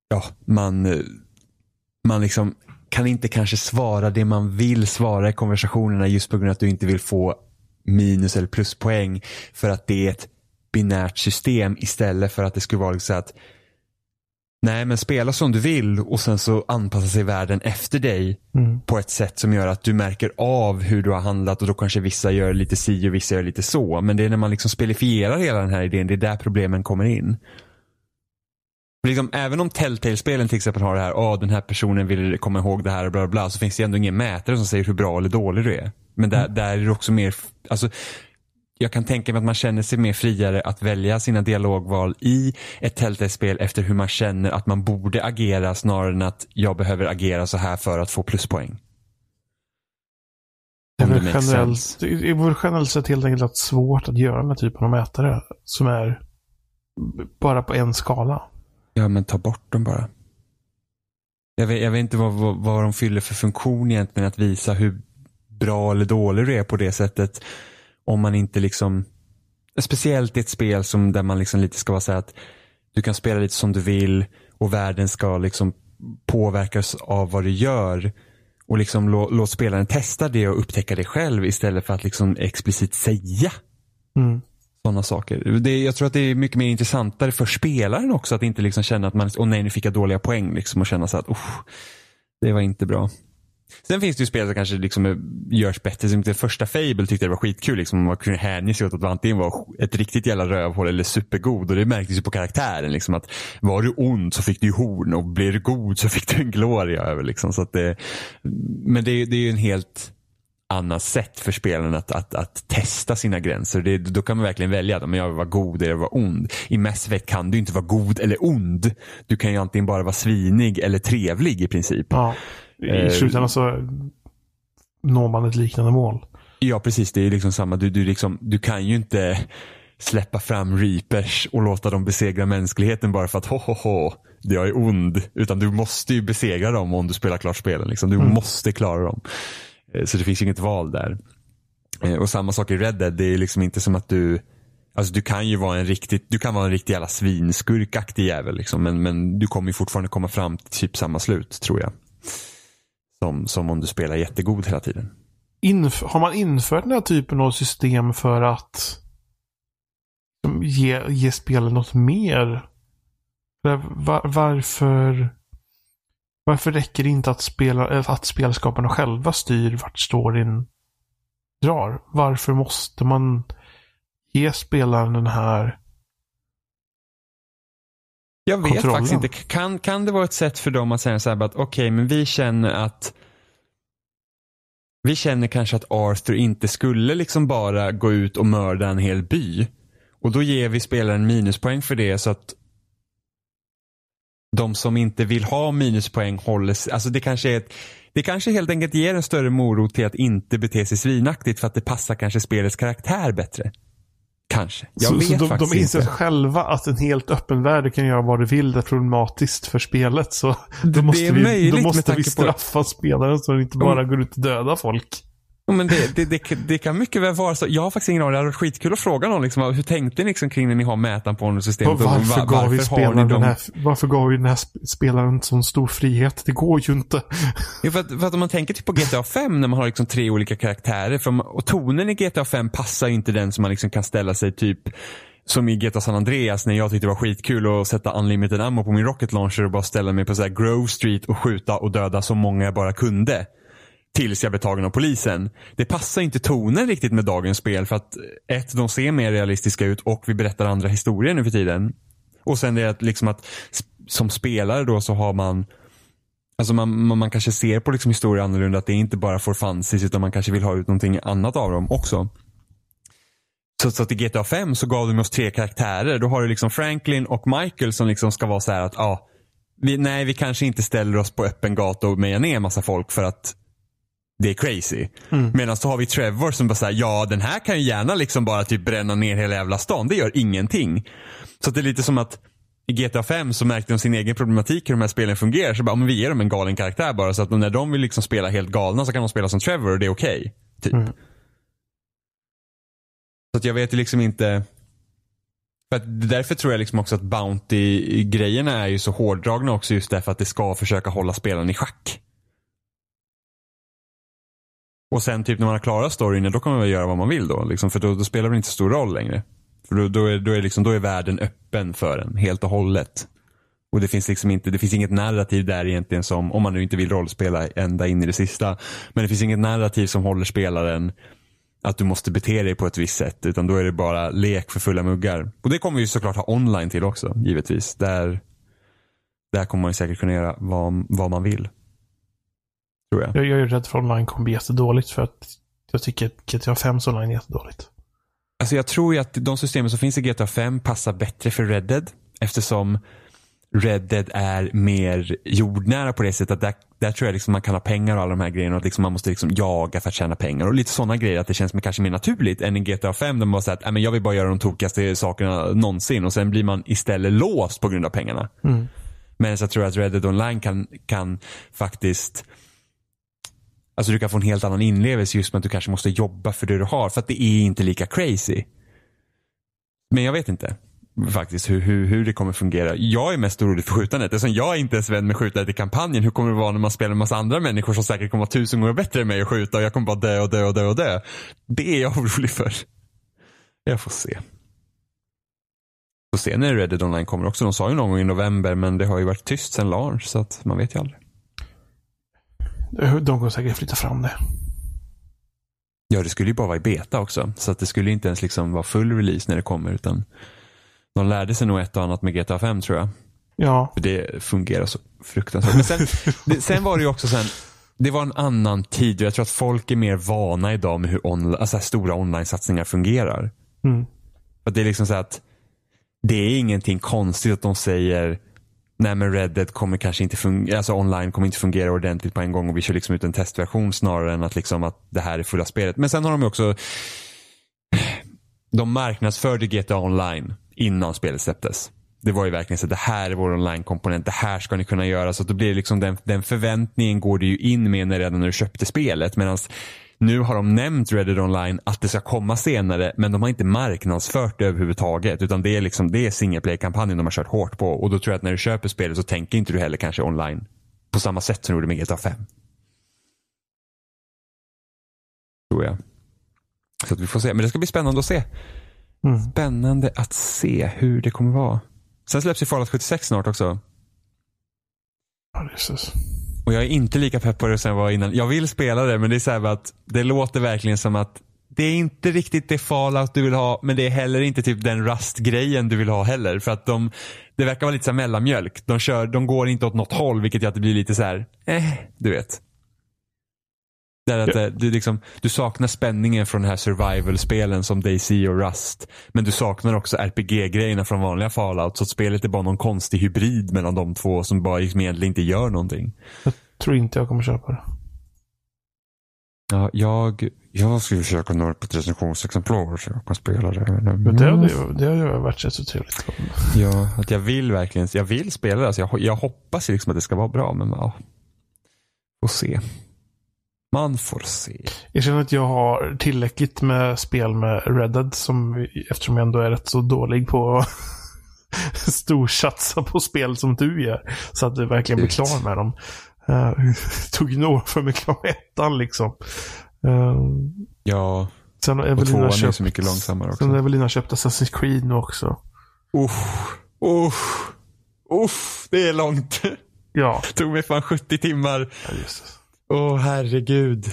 ja, man, man liksom kan inte kanske svara det man vill svara i konversationerna just på grund av att du inte vill få minus eller pluspoäng för att det är ett binärt system istället för att det skulle vara så att Nej, men spela som du vill och sen så anpassar sig världen efter dig mm. på ett sätt som gör att du märker av hur du har handlat och då kanske vissa gör lite si och vissa gör lite så. Men det är när man liksom spelifierar hela den här idén, det är där problemen kommer in. Liksom, även om Telltale-spelen till exempel har det här, åh den här personen vill komma ihåg det här och bla bla, så finns det ändå ingen mätare som säger hur bra eller dålig du är. Men där, mm. där är det också mer, alltså jag kan tänka mig att man känner sig mer friare att välja sina dialogval i ett Telltale-spel efter hur man känner att man borde agera snarare än att jag behöver agera så här för att få pluspoäng. Det är, väl generellt, det är väl generellt sett helt enkelt svårt att göra den här typen av mätare som är bara på en skala. Ja, men ta bort dem bara. Jag vet, jag vet inte vad, vad, vad de fyller för funktion egentligen att visa hur bra eller dålig du är på det sättet om man inte liksom, speciellt i ett spel som där man liksom lite ska vara så att du kan spela lite som du vill och världen ska liksom påverkas av vad du gör. Och liksom lå, låt spelaren testa det och upptäcka det själv istället för att liksom explicit säga Mm. sådana saker. Det, jag tror att det är mycket mer intressantare för spelaren också att inte liksom känna att man, åh nej nu fick jag dåliga poäng liksom och känna så att, oh, det var inte bra. Sen finns det ju spel som kanske liksom görs bättre. Som det första Fable tyckte jag var skitkul. Liksom, man kunde hänge sig åt att antingen var ett riktigt jävla rövhål eller supergod. Och det märktes ju på karaktären. Liksom, att var du ond så fick du horn och blir du god så *laughs* fick du en gloria över. Liksom, så att det, men det, det är ju en helt annat sätt för spelaren att, att, att testa sina gränser. Det, då kan man verkligen välja att jag vill vara god eller vara ond. I Mass Effect kan du inte vara god eller ond. Du kan ju antingen bara vara svinig eller trevlig i princip. Ja. I slutändan så når man ett liknande mål. Ja, precis. Det är liksom samma. Du, du, liksom, du kan ju inte släppa fram reapers och låta dem besegra mänskligheten bara för att ho, ho, ho, jag är ond. Utan du måste ju besegra dem om du spelar klart spelen. Liksom. Du mm. måste klara dem. Så det finns inget val där. Och samma sak i Red Dead. Det är liksom inte som att du Alltså du kan ju vara en riktigt, du kan vara en riktig jävla svinskurkaktig jävel liksom. Men, men du kommer ju fortfarande komma fram till typ samma slut tror jag. Som, som om du spelar jättegod hela tiden. Inf har man infört den här typen av system för att ge, ge spelet något mer? Var, varför, varför räcker det inte att, spela, eh, att spelskaparna själva styr vart storyn drar? Varför måste man ge spelaren den här jag vet kontrollen. faktiskt inte. Kan, kan det vara ett sätt för dem att säga så här att okej, okay, men vi känner att vi känner kanske att Arthur inte skulle liksom bara gå ut och mörda en hel by. Och då ger vi spelaren minuspoäng för det så att de som inte vill ha minuspoäng håller sig, alltså det kanske är ett, det kanske helt enkelt ger en större morot till att inte bete sig svinaktigt för att det passar kanske spelets karaktär bättre. Kanske. Jag så, vet så de, faktiskt de inser inte. själva att en helt öppen värld kan göra vad det vill. Det är problematiskt för spelet. Så då Det måste vi, då måste vi tanke på- straffa spelaren så den inte bara Mm. går ut och dödar folk. Ja, Men det, det, det, det kan mycket väl vara så. Jag har faktiskt ingen aning. Det hade varit skitkul att fråga någon. Liksom, hur tänkte ni liksom, kring när ni har mätaren på systemet? Och varför, Va- gav vi spelaren den här, varför gav vi den här sp- spelaren sån stor frihet? Det går ju inte. Ja, för, att, för att om man tänker typ på GTA 5 när man har liksom tre olika karaktärer. För, man- och tonen i GTA 5 passar ju inte den som man liksom kan ställa sig typ som i GTA San Andreas när jag tyckte det var skitkul att sätta unlimited ammo på min rocket launcher och bara ställa mig på så Grove Street och skjuta och döda så många jag bara kunde. Tills jag blir tagen av polisen. Det passar inte tonen riktigt med dagens spel för att eh, ett, de ser mer realistiska ut och vi berättar andra historier nu för tiden. Och sen det är att liksom att som spelare då så har man Alltså man, man, man kanske ser på liksom historier annorlunda att det är inte bara for fancies utan man kanske vill ha ut någonting annat av dem också. Så, så att i GTA 5 så gav de oss tre karaktärer. Då har du liksom Franklin och Michael som liksom ska vara så här att ja, vi, nej vi kanske inte ställer oss på öppen gata och mejar ner massa folk för att det är crazy. Medan så har vi Trevor som bara säger ja den här kan ju gärna liksom bara typ bränna ner hela jävla stan. Det gör ingenting. Så att det är lite som att i GTA 5 så märkte de sin egen problematik hur de här spelen fungerar. Så bara, men vi ger dem en galen karaktär bara. Så att när de vill liksom spela helt galna så kan de spela som Trevor och det är okej. typ. Mm. Så att jag vet liksom inte. För därför tror jag liksom också att Bounty-grejerna är ju så hårdragna också just därför att det ska försöka hålla spelaren i schack. Och sen typ när man har klarat storyn, då kan man väl göra vad man vill då. Liksom, för då, då spelar det inte så stor roll längre. För då, då, är, då, är liksom, då är världen öppen för en helt och hållet. Och det finns liksom inte, det finns inget narrativ där egentligen som, om man nu inte vill rollspela ända in i det sista. Men det finns inget narrativ som håller spelaren att du måste bete dig på ett visst sätt. Utan då är det bara lek för fulla muggar. Och det kommer vi ju såklart ha online till också, givetvis. Där, där kommer man ju säkert kunna göra vad, vad man vill. Tror jag. Jag, jag är rädd för online kommer bli jättedåligt för att jag tycker att GTA 5 online är jättedåligt. Alltså jag tror ju att de systemen som finns i GTA 5 passar bättre för Red Dead. Eftersom Red Dead är mer jordnära på det sättet att där, där tror jag liksom man kan ha pengar och alla de här grejerna och att liksom man måste liksom jaga för att tjäna pengar och lite sådana grejer att det känns kanske mer naturligt än i GTA 5 där man bara säger att "Nej, men jag vill bara göra de tokigaste sakerna någonsin och sen blir man istället låst på grund av pengarna. Mm. Men jag tror att Red Dead Online kan, kan faktiskt Alltså du kan få en helt annan inlevelse just med att du kanske måste jobba för det du har för att det är inte lika crazy. Men jag vet inte. faktiskt hur, hur, hur det kommer fungera. Jag är mest orolig för skjutandet. Eftersom jag är inte ens vän med skjutandet i kampanjen. Hur kommer det vara när man spelar med massa andra människor som säkert kommer vara tusen gånger bättre än mig att skjuta och jag kommer bara dö och dö och dö och dö. Det är jag *laughs* orolig för. Jag får se. Får se när Red Dead Online kommer också. De sa ju någon gång i november men det har ju varit tyst sedan launch så att man vet ju aldrig. De kommer säkert flytta fram det. Ja, det skulle ju bara vara i beta också. Så att det skulle inte ens liksom vara full release när det kommer. Utan de lärde sig nog ett och annat med GTA 5 tror jag. Ja. För det fungerar så fruktansvärt. Men sen, *laughs* det, sen var det ju också sen, det var en annan tid och jag tror att folk är mer vana idag med hur on, alltså stora online-satsningar fungerar. Mm. För det är liksom så att det är ingenting konstigt att de säger nej men Reddit kommer kanske inte fungera, alltså online kommer inte fungera ordentligt på en gång och vi kör liksom ut en testversion snarare än att liksom att det här är fulla spelet. Men sen har de också de marknadsförde GTA online innan spelet släpptes. Det var ju verkligen så att det här är vår online-komponent, det här ska ni kunna göra. Så att då blir det liksom den, den förväntningen går du ju in med när, redan när du köpte spelet. Medan nu har de nämnt Reddit online att det ska komma senare men de har inte marknadsfört det överhuvudtaget. Utan det är liksom det är single play-kampanjen de har kört hårt på. Och då tror jag att när du köper spelet så tänker inte du heller kanske online på samma sätt som du gjorde med GTA 5. Tror jag. Så att vi får se. Men det ska bli spännande att se. Mm. Spännande att se hur det kommer vara. Sen släpps ju Fallout 76 snart också. Ja, Jesus. Och jag är inte lika pepp på det som jag var innan. Jag vill spela det men det är så här att det låter verkligen som att det är inte riktigt det Fallout du vill ha men det är heller inte typ den rastgrejen du vill ha heller. För att de, det verkar vara lite så här mellanmjölk. De, kör, de går inte åt något håll vilket gör att det blir lite så här, eh, du vet. Där att det, du, liksom, du saknar spänningen från de här survival-spelen som Daisy och Rust. Men du saknar också RPG-grejerna från vanliga Fallout. Så att spelet är bara någon konstig hybrid mellan de två som bara liksom egentligen inte gör någonting. Jag tror inte jag kommer köpa det. Ja, jag, jag ska försöka nå på ett recensionsexemplar så jag kan spela det. Men det, det, det har ju varit rätt så trevligt. Ja, att jag vill verkligen, jag vill spela det. Alltså jag, jag hoppas liksom att det ska vara bra, men ja. Får se. Man får se. Jag känner att jag har tillräckligt med spel med Red Dead som, eftersom jag ändå är rätt så dålig på att *laughs* storsatsa på spel som du gör. Så att du verkligen blir klar med dem. *laughs* Uh, tog några för mig klar med ettan liksom. Uh, ja. Sen har Evelina och tvåan köpt, är så mycket långsammare också. Sen har Evelina köpt Assassin's Creed nu också. Uff. Uff. Uff. Det är långt. Ja. Det *laughs* tog mig fan 70 timmar. Ja, Åh oh, herregud.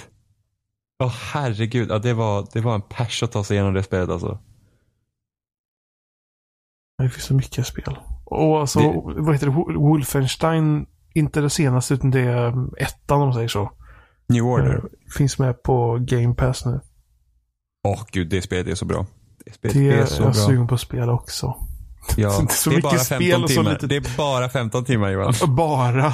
Åh oh, herregud. Ja, det, var, det var en pers att ta sig igenom det spelet alltså. Det finns så mycket spel. Och alltså, det... vad heter det? Wolfenstein, inte det senaste utan det är ettan om man säger så. New Order. Uh, finns med på Game Pass nu. Åh oh, gud, det spelet är så bra. Det, spelet det är så jag bra. sugen på att spela också. Ja, det, är bara 15 timmar. Lite... Det är bara 15 timmar Johan. *laughs* Bara.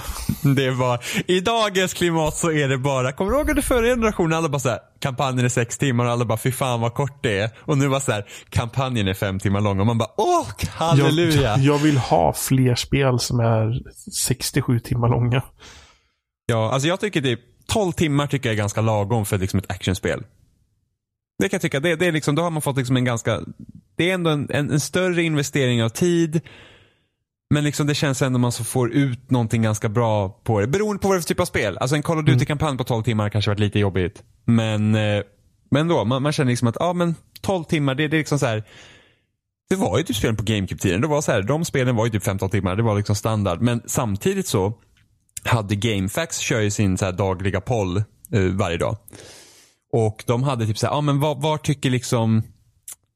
Det är bara, i dagens klimat så är det bara, kommer du ihåg under förra generationen alla bara såhär, kampanjen är sex timmar och alla bara fy fan vad kort det är. Och nu bara såhär, kampanjen är fem timmar lång och man bara åh, halleluja. Jag, jag vill ha fler spel som är 67 timmar långa. Ja, alltså jag tycker typ 12 timmar tycker jag är ganska lagom för liksom ett actionspel. Det kan jag tycka. Det, det är liksom, då har man fått liksom en ganska, det är ändå en, en, en större investering av tid. Men liksom det känns ändå man så får ut någonting ganska bra på det. Beroende på vad det är för typ av spel. Alltså en Call of Duty-kampanj mm. på 12 timmar kanske varit lite jobbigt. Men, eh, men då, man, man, känner liksom att ja, men 12 timmar, det, det är liksom så här. Det var ju typ spelen på GameCube-tiden. Det var så här, de spelen var ju typ 15 timmar. Det var liksom standard. Men samtidigt så hade GameFAQs kör ju sin så dagliga poll eh, varje dag. Och de hade typ så här, ja men vad, vad tycker liksom,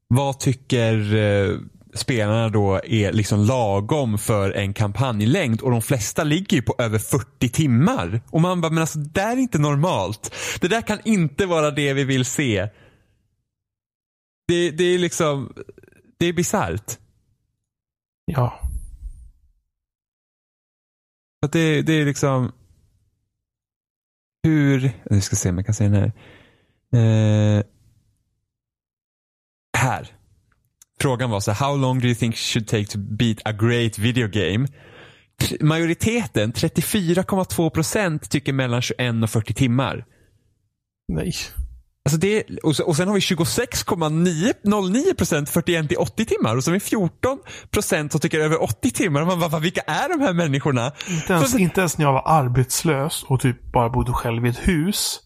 vad tycker eh, spelarna då är liksom lagom för en kampanjlängd och de flesta ligger ju på över 40 timmar. Och man bara, men alltså det där är inte normalt. Det där kan inte vara det vi vill se. Det, det är liksom, det är bisarrt. Ja. Att det, det är liksom hur, nu ska se om jag kan se den här. Eh, här. Frågan var så how long do you think should take to beat a great video game? Majoriteten, 34,2 procent, tycker mellan 21 och 40 timmar. Nej. Alltså det, och, så, och sen har vi 26,09% 41 till 80 timmar och så har vi 14% som tycker över 80 timmar. Man bara, vilka är de här människorna? Inte ens, så, inte ens när jag var arbetslös och typ bara bodde själv i ett hus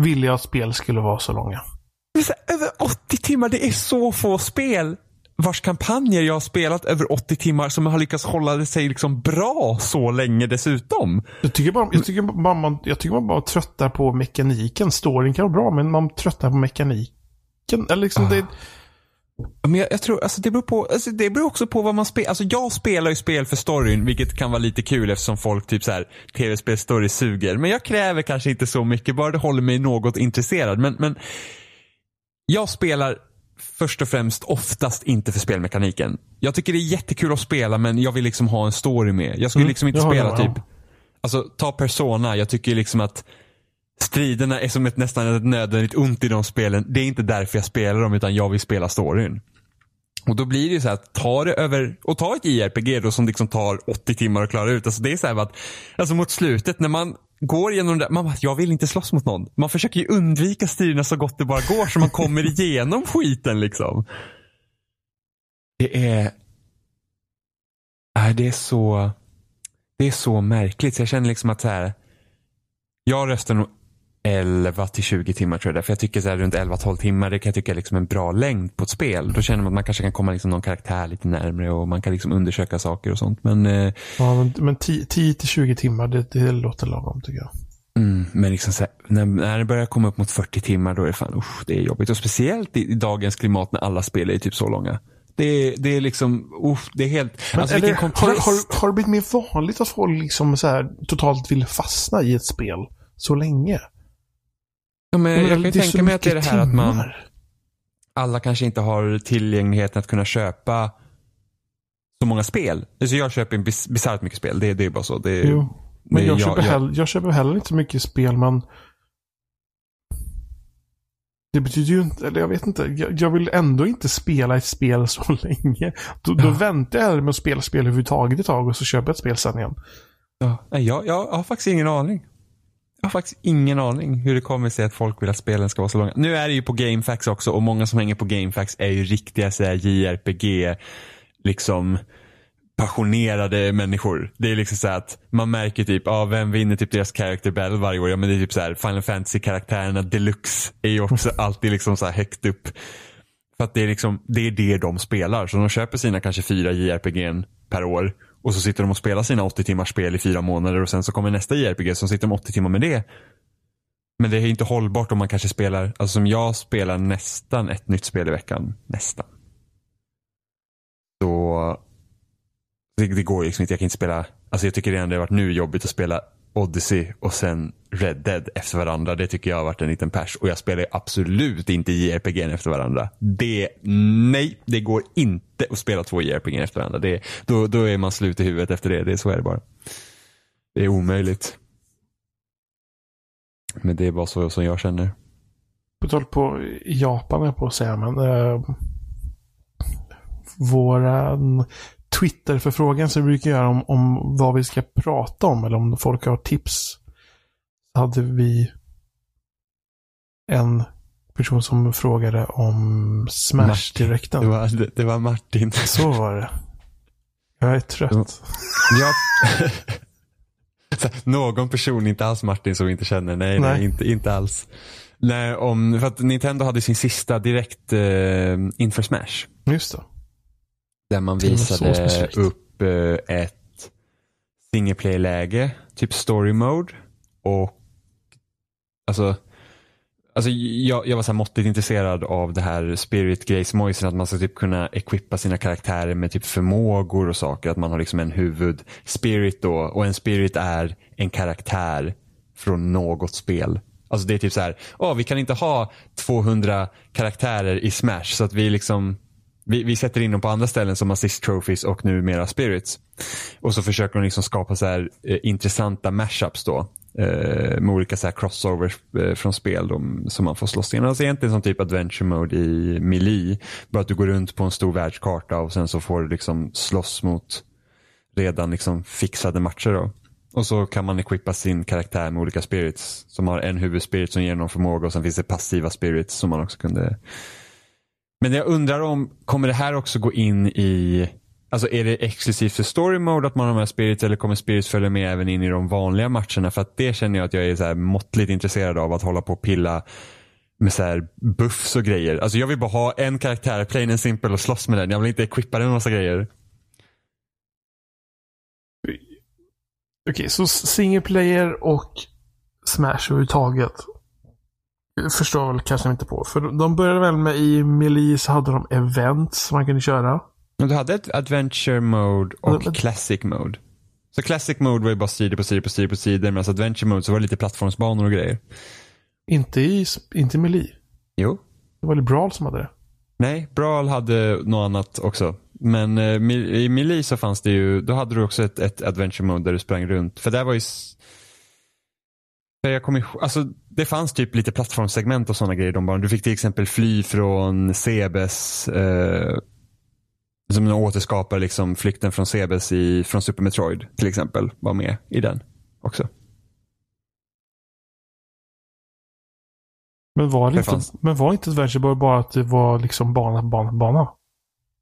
ville jag att spel skulle vara så långa. Över 80 timmar, det är så få spel vars kampanjer jag har spelat över 80 timmar som har lyckats hålla sig liksom bra så länge dessutom. Jag tycker bara, jag tycker bara, man, jag tycker man bara tröttar på mekaniken. Storyn kan vara bra, men man tröttnar på mekaniken. Eller liksom ah. det... Men jag, jag, tror, alltså det beror på, alltså det beror också på vad man spelar. Alltså jag spelar ju spel för storyn, vilket kan vara lite kul eftersom folk typ så här tv-spel-story suger. Men jag kräver kanske inte så mycket, bara det håller mig något intresserad. Men, men jag spelar först och främst oftast inte för spelmekaniken. Jag tycker det är jättekul att spela men jag vill liksom ha en story med. Jag skulle mm, liksom inte spela typ, alltså ta Persona, jag tycker liksom att striderna är som ett nästan ett nödvändigt ont i de spelen. Det är inte därför jag spelar dem utan jag vill spela storyn. Och då blir det ju så här, ta det över, och ta ett JRPG då som liksom tar 80 timmar att klara ut. Alltså det är så här att, alltså mot slutet när man går genom det, man bara, jag vill inte slåss mot någon. Man försöker ju undvika striderna så gott det bara går så man kommer *laughs* igenom skiten liksom. Det är, äh, det är så, det är så märkligt. Så jag känner liksom att så här, jag röstar nog 11 till 20 timmar tror jag. För jag tycker så här, runt 11-12 timmar det kan jag tycka är liksom en bra längd på ett spel. Då känner man att man kanske kan komma liksom någon karaktär lite närmre och man kan liksom undersöka saker och sånt. Men, eh, ja, men, men 10 till 20 timmar det, det låter lagom tycker jag. Mm, men liksom här, när, när det börjar komma upp mot 40 timmar då är det fan, usch, det är jobbigt. Och speciellt i, i, dagens klimat när alla spel är typ så långa. Det, det är liksom, usch, det är helt, men alltså vilken kontrast. Har, har, har det blivit mer vanligt att folk liksom så här, totalt vill fastna i ett spel så länge? Ja, men jag kan ju tänka mig att det är det här att man alla kanske inte har tillgängligheten att kunna köpa så många spel. Alltså jag köper bisarrt mycket spel. Det, det är bara så. Det, jo. Men det, jag, jag, köper jag, heller, jag köper heller inte så mycket spel. Men det betyder ju inte, eller jag vet inte. Jag, jag vill ändå inte spela ett spel så *laughs* länge. Då, ja. då väntar jag med att spela spel överhuvudtaget ett tag och så köper jag ett spel sen igen. Ja, jag, jag har faktiskt ingen aning. Jag har faktiskt ingen aning hur det kommer sig att folk vill att spelen ska vara så långa. Nu är det ju på GameFAQs också och många som hänger på GameFAQs är ju riktiga så JRPG, liksom passionerade människor. Det är liksom så att man märker typ, ja vem vinner typ deras character battle varje år? Ja men det är typ så här Final Fantasy-karaktärerna deluxe är ju också alltid liksom så här högt upp. För att det är liksom, det är det de spelar. Så de köper sina kanske fyra JRPG per år och så sitter de och spelar sina 80 timmars spel i fyra månader och sen så kommer nästa JRPG som sitter de 80 timmar med det. Men det är inte hållbart om man kanske spelar, alltså som jag spelar nästan ett nytt spel i veckan. Nästan. Så det, det går liksom inte, jag kan inte spela, alltså jag tycker redan det har varit nu jobbigt att spela Odyssey och sen Red Dead efter varandra. Det tycker jag har varit en liten pers. Och jag spelar absolut inte JRPG efter varandra. Det, nej, det går inte att spela två JRPG efter varandra. Det, då, då är man slut i huvudet efter det. det. är Så är det bara. Det är omöjligt. Men det är bara så som jag känner. På tal på Japan är jag på att säga, men äh, våran Twitter-förfrågan som vi brukar göra om, om vad vi ska prata om eller om folk har tips. Så hade vi en person som frågade om Smash-direkten. Det var, det, det var Martin. Så var det. Jag är trött. Ja. *laughs* Någon person, inte alls Martin som vi inte känner. Nej, nej. nej inte, inte alls. Nej, om, för att Nintendo hade sin sista direkt eh, inför Smash. Just det. Där man visade upp eh, ett single play-läge, typ story mode. Och alltså, alltså jag, jag var så här måttligt intresserad av det här spirit grace moisen att man ska typ kunna equippa sina karaktärer med typ förmågor och saker. Att man har liksom en huvud spirit då och en spirit är en karaktär från något spel. Alltså det är typ så här, oh, vi kan inte ha 200 karaktärer i Smash så att vi liksom vi, vi sätter in dem på andra ställen som assist trophies och numera spirits. Och så försöker de liksom skapa så här, eh, intressanta mashups då. Eh, med olika så här crossovers eh, från spel de, som man får slåss igenom. Alltså egentligen som typ adventure mode i Melee. Bara att du går runt på en stor världskarta och sen så får du liksom slåss mot redan liksom fixade matcher. Då. Och så kan man equippa sin karaktär med olika spirits. Som har en huvudspirit som ger någon förmåga och sen finns det passiva spirits som man också kunde. Men jag undrar om, kommer det här också gå in i Alltså är det exklusivt för story mode att man har med spirits eller kommer spirits följa med även in i de vanliga matcherna? För att det känner jag att jag är så här måttligt intresserad av att hålla på och pilla med så här buffs och grejer. Alltså jag vill bara ha en karaktär, plain and simple och slåss med den. Jag vill inte equippa den med massa grejer. Okej, okay, så single player och Smash överhuvudtaget förstår jag väl kanske inte på. För de började väl med i Melee så hade de events som man kunde köra. Du hade ett adventure mode och men, classic mode. Så classic mode var ju bara sidor på sidor på sidor på sidor. Medan adventure mode så var det lite plattformsbanor och grejer. Inte i inte Melee? Jo. Det var väl Brawl som hade det? Nej, Brawl hade något annat också. Men eh, i Melee så fanns det ju, då hade du också ett, ett adventure mode där du sprang runt. För där var ju jag kommer alltså, det fanns typ lite plattformssegment och sådana grejer. De bara, du fick till exempel fly från Cebes eh, som återskapar liksom flykten från Cebes i, från Super Metroid till exempel. Var med i den också. Men var, det inte, men var inte Adventure bara att det var liksom bana, bana, bana?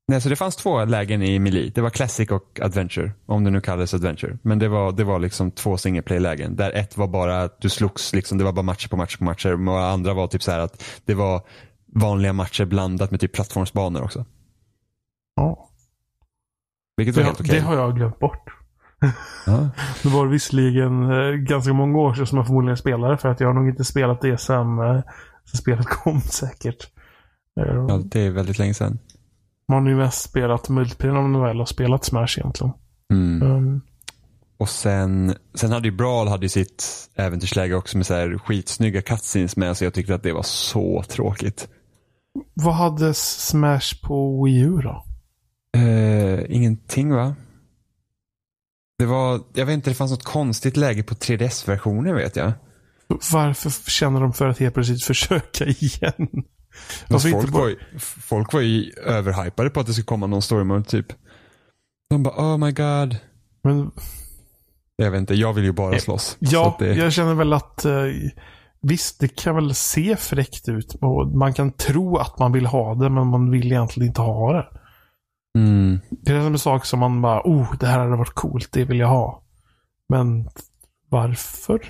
Nej, så det fanns två lägen i Melee. Det var Classic och Adventure. Om det nu kallades Adventure. Men det var, det var liksom två single play-lägen. Där ett var bara att du slogs, liksom, det var bara matcher på matcher på matcher. Och andra var typ så här att det var vanliga matcher blandat med typ plattformsbanor också. Ja. Vilket var det, helt okej. Det har jag glömt bort. *laughs* Ja. det var visserligen eh, ganska många år sedan som jag förmodligen spelade för att jag har nog inte spelat det sedan, eh, sedan spelet kom *laughs* säkert. Eh, ja, det är väldigt länge sedan. Man har ju mest spelat multiplayer om man väl har spelat Smash egentligen. Mm. Um. Och sen, sen hade ju Brawl hade ju sitt äventyrsläge också med så här skitsnygga cutscenes med. Så jag tyckte att det var så tråkigt. Vad hade Smash på Wii U då? Uh, ingenting va? Det var, jag vet inte, det fanns något konstigt läge på 3DS-versionen vet jag. Varför känner de för att helt plötsligt försöka *laughs* igen? Alltså, folk, bara... var ju, folk var ju överhypade på att det skulle komma någon story mode typ. De bara oh my god. Men... Jag vet inte, jag vill ju bara slåss. Ja, det... jag känner väl att uh, visst, det kan väl se fräckt ut och man kan tro att man vill ha det, men man vill egentligen inte ha det. Mm. Det är en sak som man bara, oh, det här hade varit coolt, det vill jag ha. Men varför?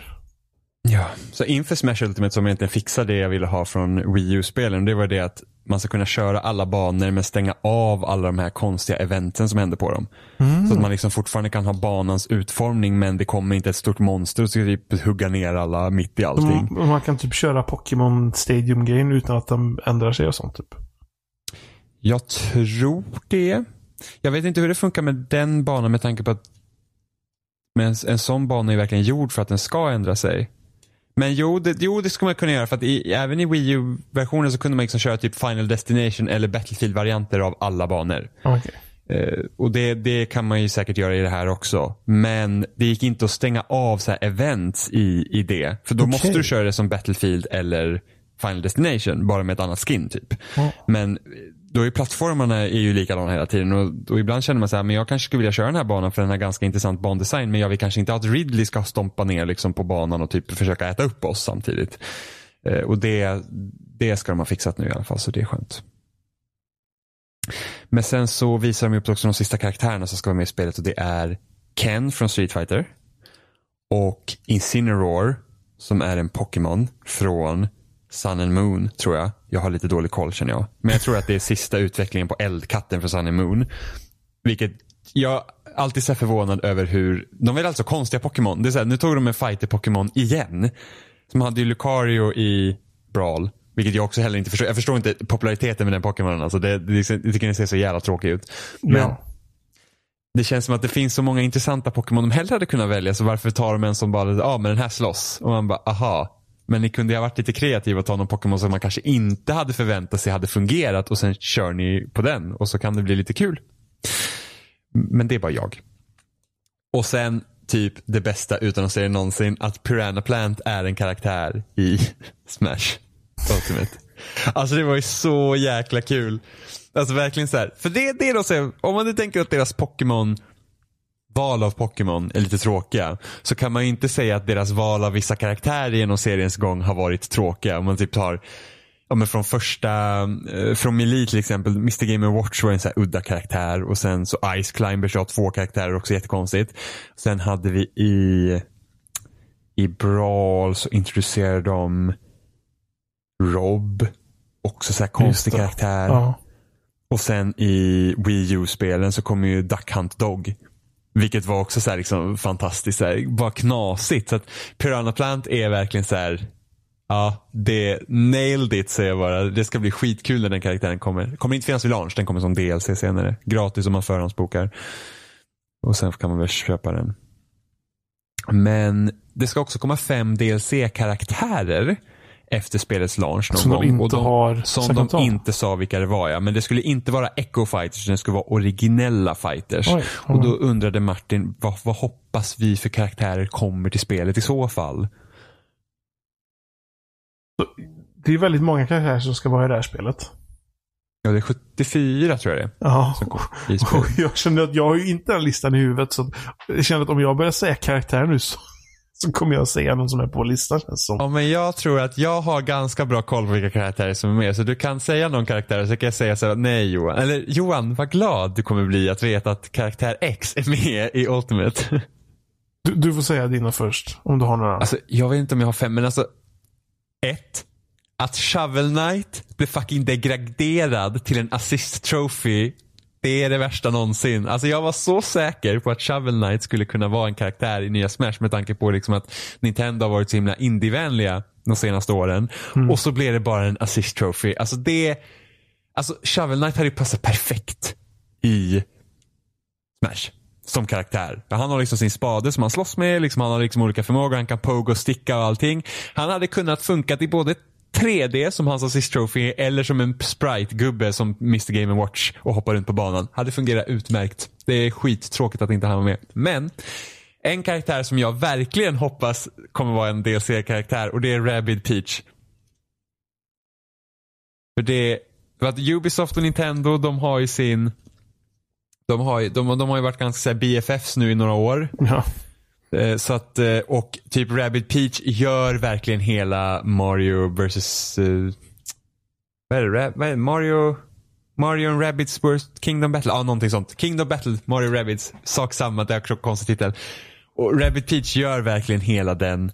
Ja, så inför Smash Ultimate som egentligen fixade det jag ville ha från Wii U-spelen, det var det att man ska kunna köra alla banor men stänga av alla de här konstiga eventen som händer på dem. Mm. Så att man liksom fortfarande kan ha banans utformning men det kommer inte ett stort monster och ska typ hugga ner alla mitt i allting. Mm, man kan typ köra Pokémon Stadium-grejen utan att de ändrar sig och sånt typ. Jag tror det. Jag vet inte hur det funkar med den banan med tanke på att men en, en sån bana är verkligen gjord för att den ska ändra sig. Men jo, det, jo, det skulle man kunna göra för att i, även i Wii U-versionen så kunde man liksom köra typ Final Destination eller Battlefield-varianter av alla banor. Okay. Uh, och det, det kan man ju säkert göra i det här också. Men det gick inte att stänga av så events i, i det. För då okay. måste du köra det som Battlefield eller Final Destination, bara med ett annat skin typ. Mm. Men då är plattformarna är ju likadana hela tiden och, och, ibland känner man så här, men jag kanske skulle vilja köra den här banan för den har ganska intressant bandesign men jag vill kanske inte att Ridley ska stompa ner liksom på banan och typ försöka äta upp oss samtidigt. Eh, och det, det ska de ha fixat nu i alla fall så det är skönt. Men sen så visar de upp också de sista karaktärerna som ska vara med i spelet och det är Ken från Street Fighter och Incineroar som är en Pokémon från Sun and Moon tror jag. Jag har lite dålig koll känner jag. Men jag tror att det är sista utvecklingen på eldkatten för Sun and Moon. Vilket jag alltid så förvånad över hur, de är alltså konstiga Pokémon. Det är så här, nu tog de en fighter-Pokémon igen. Som hade ju Lucario i Brawl. Vilket jag också heller inte förstår. Jag förstår inte populariteten med den Pokémonen. Alltså det, det, det tycker den ser så jävla tråkig ut. Men ja. det känns som att det finns så många intressanta Pokémon de hellre hade kunnat välja. Så varför tar de en som bara, ja ah, men den här slåss. Och man bara, aha. Men ni kunde ha varit lite kreativa och ta någon Pokémon som man kanske inte hade förväntat sig hade fungerat och sen kör ni på den och så kan det bli lite kul. Men det är bara jag. Och sen typ det bästa utan att säga det någonsin att Piranha Plant är en karaktär i *laughs* Smash Ultimate. Alltså det var ju så jäkla kul. Alltså verkligen så här. För det, det är då så här, om man nu tänker att deras Pokémon val av Pokémon är lite tråkiga så kan man ju inte säga att deras val av vissa karaktärer genom seriens gång har varit tråkiga. Om man typ tar ja, men från första, eh, från Melee till exempel, Mr Game Watch var en så här udda karaktär och sen så Ice Climbers har två karaktärer också jättekonstigt. Sen hade vi i i Brawl så introducerade de Rob, också så här konstig karaktär. Ja. Och sen i Wii U-spelen så kommer ju Duck Hunt Dog. Vilket var också så här liksom fantastiskt, så här, bara knasigt. Så att Piranha Plant är verkligen så här, ja, det nailed it säger jag bara. Det ska bli skitkul när den karaktären kommer. Kommer inte finnas vid launch, den kommer som DLC senare. Gratis om man förhandsbokar. Och sen kan man väl köpa den. Men det ska också komma fem DLC-karaktärer efter spelets launch någon som gång. De inte de, har som de inte sa vilka det var ja. Men det skulle inte vara Echo Fighters, det skulle vara originella fighters. Oj, och då undrade Martin, vad, vad hoppas vi för karaktärer kommer till spelet i så fall? Det är väldigt många karaktärer som ska vara i det här spelet. Ja, det är 74 tror jag det är. Ja. *laughs* Jag känner att jag har ju inte den listan i huvudet. Så jag känner att om jag börjar säga karaktärer nu så så kommer jag säga någon som är på listan som. Ja, men jag tror att jag har ganska bra koll på vilka karaktärer som är med. Så du kan säga någon karaktär så kan jag säga så här, nej Johan. Eller Johan, vad glad du kommer bli att veta att karaktär X är med i Ultimate. Du, du får säga dina först, om du har några. Alltså, jag vet inte om jag har fem, men alltså. Ett. Att Shovel Knight blev fucking degraderad till en assist trophy det är det värsta någonsin. Alltså jag var så säker på att Shovel Knight skulle kunna vara en karaktär i nya Smash med tanke på liksom att Nintendo har varit så himla indievänliga de senaste åren. Mm. Och så blev det bara en assist trophy. Alltså det, alltså Shovel Knight hade ju passat perfekt i Smash som karaktär. Han har liksom sin spade som han slåss med, liksom han har liksom olika förmågor, han kan pogo och sticka och allting. Han hade kunnat funka i både 3D som hans assist trophy eller som en sprite-gubbe som Mr Game Watch och hoppar runt på banan. Hade fungerat utmärkt. Det är skittråkigt att inte han var med. Men en karaktär som jag verkligen hoppas kommer vara en DLC-karaktär och det är Rabid Peach. För det, för att Ubisoft och Nintendo de har ju sin de har, ju, de, de har ju varit ganska så BFFs nu i några år. Ja. Eh, så att, eh, och typ Rabbit Peach gör verkligen hela Mario vs. Uh, eh, vad är det? Vad är det? Mario? Mario and Rabbids Worst Kingdom Battle? Ja, ah, någonting sånt. Kingdom Battle, Mario Rabbids. Sak samma, det är konstig titel. Och Rabbit Peach gör verkligen hela den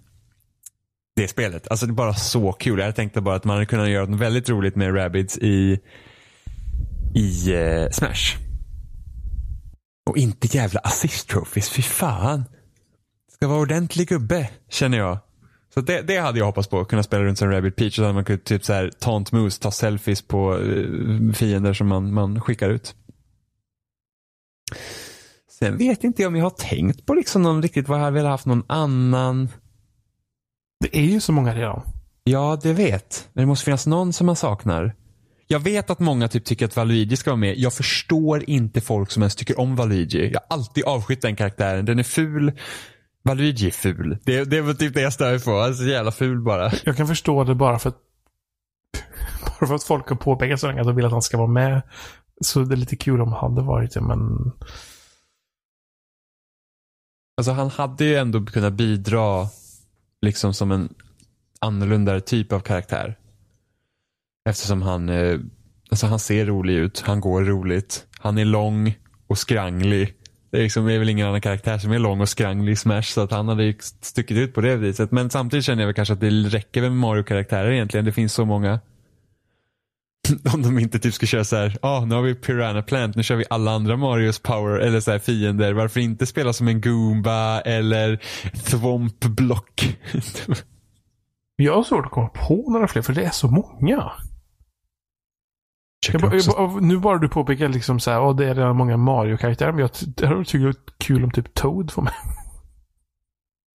det spelet. Alltså det är bara så kul. Jag tänkte bara att man hade kunnat göra något väldigt roligt med Rabbids i, i uh, Smash. Och inte jävla assist trophies, fy fan ska vara ordentlig gubbe, känner jag. Så det, det hade jag hoppats på, kunna spela runt som Rabbit Peach så hade man kunnat typ så här, taunt moves, ta selfies på uh, fiender som man, man skickar ut. Sen vet inte jag om jag har tänkt på liksom någon riktigt vad jag hade velat haft någon annan. Det är ju så många redan. Ja, det vet. Men det måste finnas någon som man saknar. Jag vet att många typ tycker att Valuigi ska vara med. Jag förstår inte folk som ens tycker om Valuigi. Jag har alltid avskytt den karaktären. Den är ful. Valuigi är ful. Det, det är väl typ det jag stör på. Han är så jävla ful bara. Jag kan förstå det bara för att *laughs* bara för att folk har påpekat så länge att de vill att han ska vara med. Så det är lite kul om han hade varit det, men... Alltså han hade ju ändå kunnat bidra liksom som en annorlunda typ av karaktär. Eftersom han, eh, alltså han ser rolig ut, han går roligt, han är lång och skranglig. Det är, liksom, det är väl ingen annan karaktär som är lång och skranglig i Smash så att han hade ju stuckit ut på det viset. Men samtidigt känner jag väl kanske att det räcker med Mario-karaktärer egentligen. Det finns så många. *laughs* Om de inte typ ska köra så här, ah, nu har vi Piranha Plant, nu kör vi alla andra Marios power eller så här fiender. Varför inte spela som en Goomba eller Thwomp Block? *laughs* jag har svårt att komma på några fler för det är så många. Jag, jag, nu bara du påpekar liksom så här, oh, det är redan många Mario-karaktärer, men jag det hade tyckt det kul om typ Toad får med.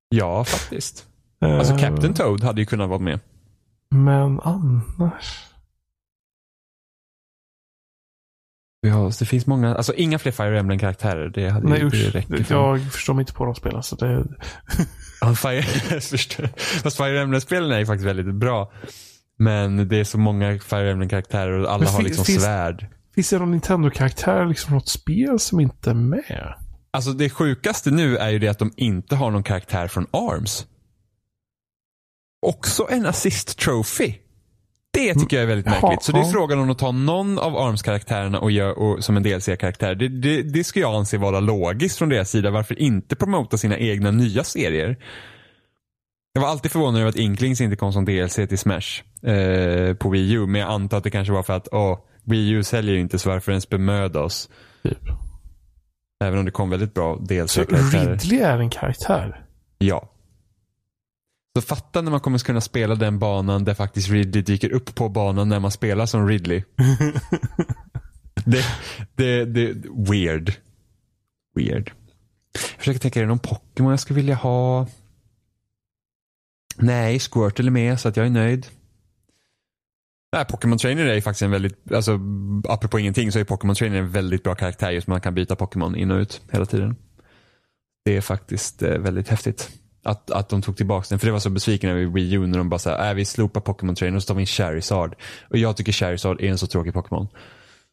Ja, faktiskt. Uh, alltså Captain Toad hade ju kunnat vara med. Men annars? Ja, det finns många, alltså inga fler Fire Emblem-karaktärer. Det hade Nej, ju usch, räckt. Jag förstår mig inte på de spelen. Så det... Fire, *laughs* Fast Fire Emblem-spelen är ju faktiskt väldigt bra. Men det är så många Fire Emblem-karaktärer och alla har liksom finns, svärd. Finns det någon Nintendo-karaktär, liksom något spel som inte är med? alltså det sjukaste nu är ju det att de inte har någon karaktär från ARMS. Också en assist trophy. Det tycker jag är väldigt märkligt. Så det är frågan om att ta någon av ARMS-karaktärerna och och, som en DLC-karaktär. Det, det, det ska jag anse vara logiskt från deras sida. Varför inte promota sina egna nya serier? Jag var alltid förvånad över att Inklings inte kom som DLC till Smash eh, på Wii U. Men jag antar att det kanske var för att oh, Wii U säljer ju inte så varför ens bemöda oss. Typ. Även om det kom väldigt bra DLC-karaktärer. Så Ridley är en karaktär? Ja. Så fatta när man kommer kunna spela den banan där faktiskt Ridley dyker upp på banan när man spelar som Ridley. *laughs* det, det, det, weird. Weird. Jag försöker tänka, är det någon Pokémon jag skulle vilja ha? Nej, Squirtle är med så att jag är nöjd. Nej, Pokémon Trainer är faktiskt en väldigt, alltså apropå ingenting så är Pokémon Trainer en väldigt bra karaktär just man kan byta Pokémon in och ut hela tiden. Det är faktiskt eh, väldigt häftigt. Att, att de tog tillbaka den. För det var så besviken över Wii U när de bara sa äh, vi slopar Pokémon Trainer och så tar vi in Charizard. Och jag tycker Charizard är en så tråkig Pokémon.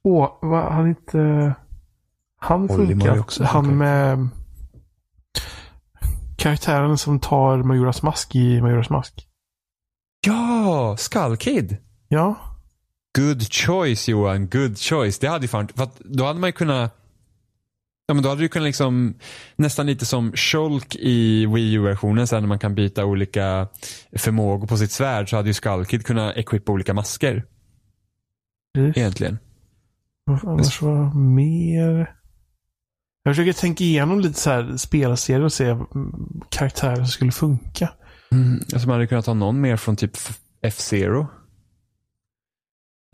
Åh, vad, han inte... Han funkar. Också, han med karaktären som tar Majoras mask i Majoras mask. Ja, Skull Kid. Ja. Good choice Johan, good choice. Det hade ju fan, för att då hade man ju kunnat Ja men då hade du kunnat liksom nästan lite som Shulk i Wii U-versionen sen när man kan byta olika förmågor på sitt svärd så hade ju Skullkid kunnat equippa olika masker. Mm. Egentligen. Annars var mer? Jag försöker tänka igenom lite så här spelserier och se karaktärer som skulle funka. Mm, alltså man hade kunnat ta någon mer från typ F-Zero.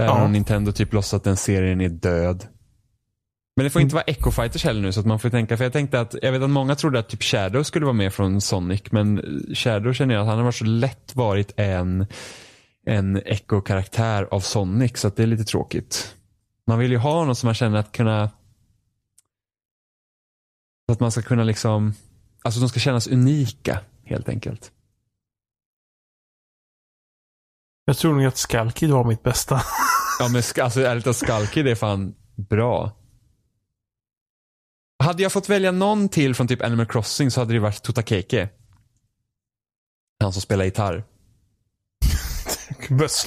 Även ja. om Nintendo typ låtsas att den serien är död. Men det får inte vara Echo Fighters heller nu så att man får tänka. För jag tänkte att, jag vet att många trodde att typ Shadow skulle vara med från Sonic. Men Shadow känner jag att han har varit så lätt varit en, en Echo-karaktär av Sonic. Så att det är lite tråkigt. Man vill ju ha någon som man känner att kunna så att man ska kunna liksom, alltså de ska kännas unika helt enkelt. Jag tror nog att Skalkid var mitt bästa. ja men alltså ärligt talat Skalkid är fan bra. Hade jag fått välja någon till från typ Animal Crossing så hade det varit Totakeke. Han som spelar gitarr.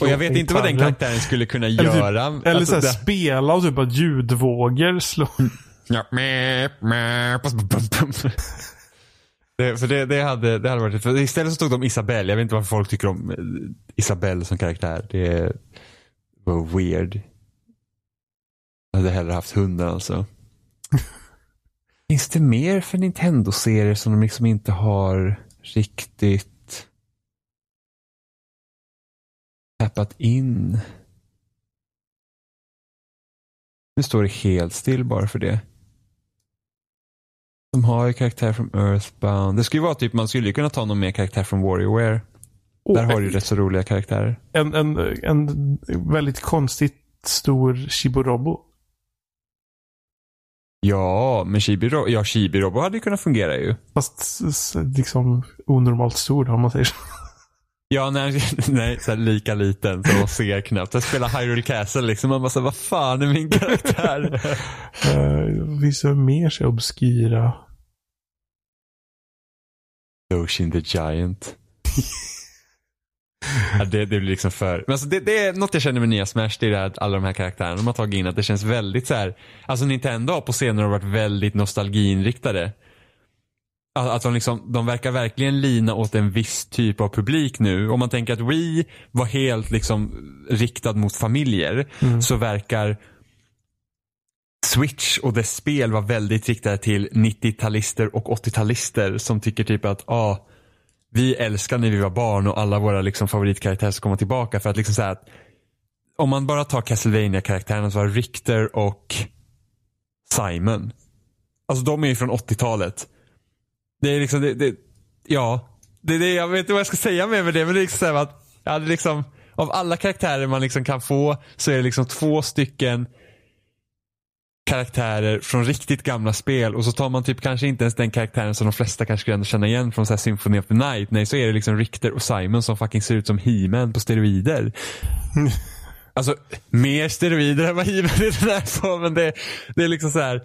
och jag vet inte vad den karaktären skulle kunna eller typ- göra. Typ, eller alltså, så spela och typ att ljudvågor slår. Ja, det, för det, det, hade, det hade varit... För istället så stod de Isabelle. Jag vet inte varför folk tycker om eh, Isabelle som karaktär. Det var weird. Jag hade hellre haft hunden alltså. *laughs* Finns det mer för Nintendo-serier som de liksom inte har riktigt tappat in? Nu står det helt still bara för det. De har ju karaktär från Earthbound. Det skulle ju vara typ, man skulle ju kunna ta någon mer karaktär från Warriorware. Oh, Där har du ju rätt så roliga karaktärer. En, en, en väldigt konstigt stor Shiborobo. Ja, men Shibiro, ja, Shibirobo hade ju kunnat fungera ju. Fast liksom onormalt stor om man säger så. Ja, nej, *laughs* nej så lika liten så man ser knappt. Jag spelar Hyrule Castle liksom. Man bara så vad fan är min karaktär? *laughs* uh, det mer så obskyra? Ocean the Giant. *laughs* ja, det, det blir liksom för... Men alltså det, det, är något jag känner med nya Smash. Det är det att alla de här karaktärerna de har tagit in. Att det känns väldigt så här. Alltså Nintendo har på senare varit väldigt nostalgiinriktade. Att de, liksom, de verkar verkligen lina åt en viss typ av publik nu. Om man tänker att Wii var helt liksom riktad mot familjer mm. så verkar Switch och dess spel var väldigt riktade till 90-talister och 80-talister som tycker typ att ah, vi älskar när vi var barn och alla våra liksom favoritkaraktärer ska komma tillbaka. För att liksom säga att om man bara tar castlevania karaktärerna så var Richter och Simon. Alltså de är ju från 80-talet. Det är liksom, det, det, ja. Det, det, jag vet inte vad jag ska säga med, med det, men det är liksom så att jag hade liksom, av alla karaktärer man liksom kan få så är det liksom två stycken karaktärer från riktigt gamla spel och så tar man typ kanske inte ens den karaktären som de flesta kanske skulle känna igen från så här Symphony of the Night. Nej, så är det liksom Richter och Simon som fucking ser ut som He-Man på steroider. *laughs* alltså, mer steroider än vad He-Man i den här formen. Det, det är liksom så här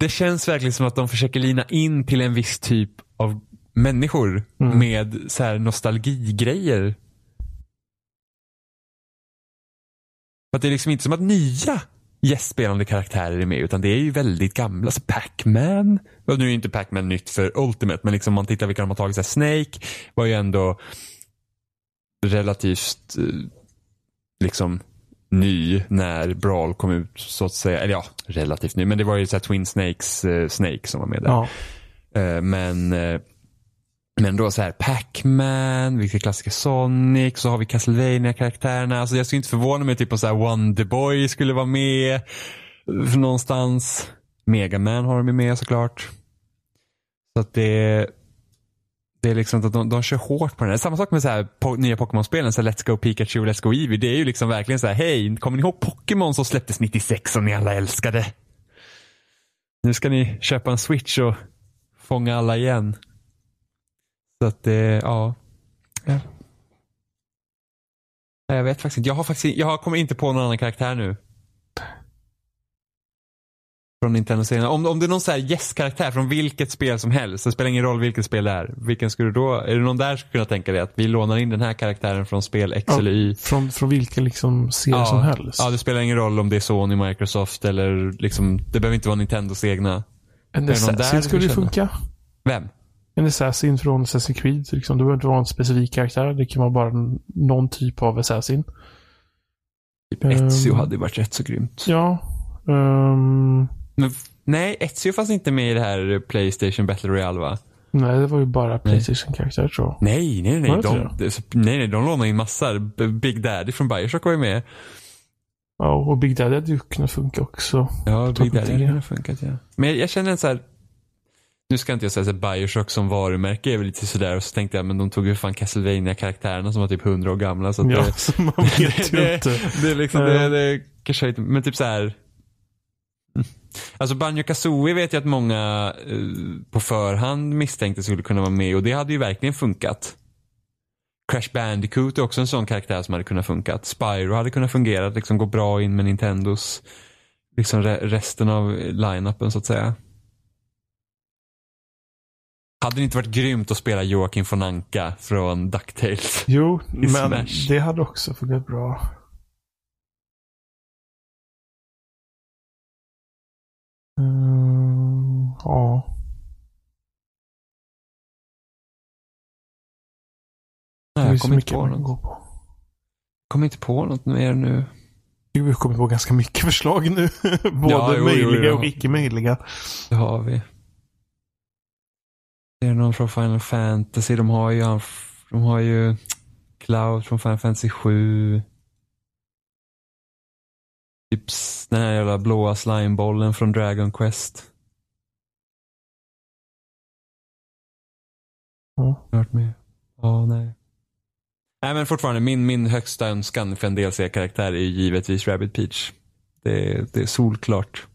det känns verkligen som att de försöker lina in till en viss typ av människor Mm. med så här nostalgigrejer. Att det är liksom inte som att nya gästspelande karaktärer är med utan det är ju väldigt gamla. Så Pac-Man, nu är inte Pac-Man nytt för Ultimate men liksom om man tittar vilka de har tagit. Så Snake var ju ändå relativt eh, liksom ny när Brawl kom ut så att säga. Eller ja, relativt ny. Men det var ju så här Twin Snakes eh, Snake som var med där. Ja. Eh, men eh, men då så här Pac-Man, vilka klassiska Sonic, så har vi castlevania karaktärerna Alltså jag skulle inte förvåna mig typ om så här Wonderboy skulle vara med eh, någonstans. Mega Man har de ju med såklart. Så att det det är liksom att de, de kör hårt på den här. Samma sak med så här, po nya Pokémon-spelen, så här, Let's Go Pikachu, Let's Go Eevee. Det är ju liksom verkligen så här, hej, kommer ni ihåg Pokémon som släpptes 96 som ni alla älskade? Nu ska ni köpa en switch och fånga alla igen. Så att det, ja. ja. Jag vet faktiskt inte. Jag har faktiskt jag kommer inte på någon annan karaktär nu. Från Nintendo-serien. Om, om det är någon så här yes-karaktär från vilket spel som helst. Det spelar ingen roll vilket spel det är. Vilken skulle du då, är det någon där som skulle kunna tänka dig att vi lånar in den här karaktären från spel X Ja, eller Y? Från, från vilken liksom serie Ja. som helst. Ja, det spelar ingen roll om det är Sony, Microsoft eller liksom, det behöver inte vara Nintendos egna. en Assassin skulle ju funka. Vem? En Assassin från Assassin's Creed. Liksom. Det behöver inte vara en specifik karaktär. Det kan vara bara någon typ av Assassin. Typ. Ezio hade ju varit rätt så grymt. Ja. ehm, Men, nej, Ezio fanns inte med i det här Playstation Battle Royale va? nej, det var ju bara Playstation-karaktär tror jag. Nej, nej, nej. det De, det- nej, nej, de lånade in massor. Big Daddy från Bioshock var ju med. Ja, och Big Daddy hade ju kunnat funka också. Ja, Big Daddy hade kunnat funkat, ja. Men jag, känner en så här. Nu ska inte jag säga så Bioshock som varumärke är väl lite sådär. Och så tänkte jag, men de tog ju fan castlevania karaktärerna som var typ 100 år gamla. Så Ja, det, *laughs* så man vet ju *laughs* det, inte. det, är liksom, det, det kanske men typ så här. Alltså Banjo Kazooie vet jag att många eh, på förhand misstänkte skulle kunna vara med och det hade ju verkligen funkat. Crash Bandicoot är också en sån karaktär som hade kunnat funkat. Spyro hade kunnat fungera, liksom gå bra in med Nintendos, liksom re resten av line-upen så att säga. Hade det inte varit grymt att spela Joakim von Anka från DuckTales? Jo, men Smash. det hade också funkat bra. Ja. Nej, jag kommer inte på något. på. Kommer inte på något mer nu. Vi har kommit på ganska mycket förslag nu. *laughs* Både Ja, jo, jo, möjliga jo. och icke möjliga. Det har vi. Det är någon från Final Fantasy. De har ju, de har ju Cloud från Final Fantasy 7. Typ den här jävla blåa slimebollen från Dragon Quest. Ja. Hört med. Ja, nej. Nej men fortfarande, min, min högsta önskan för en DLC-karaktär är givetvis Rabbit Peach. Det, är- det är solklart.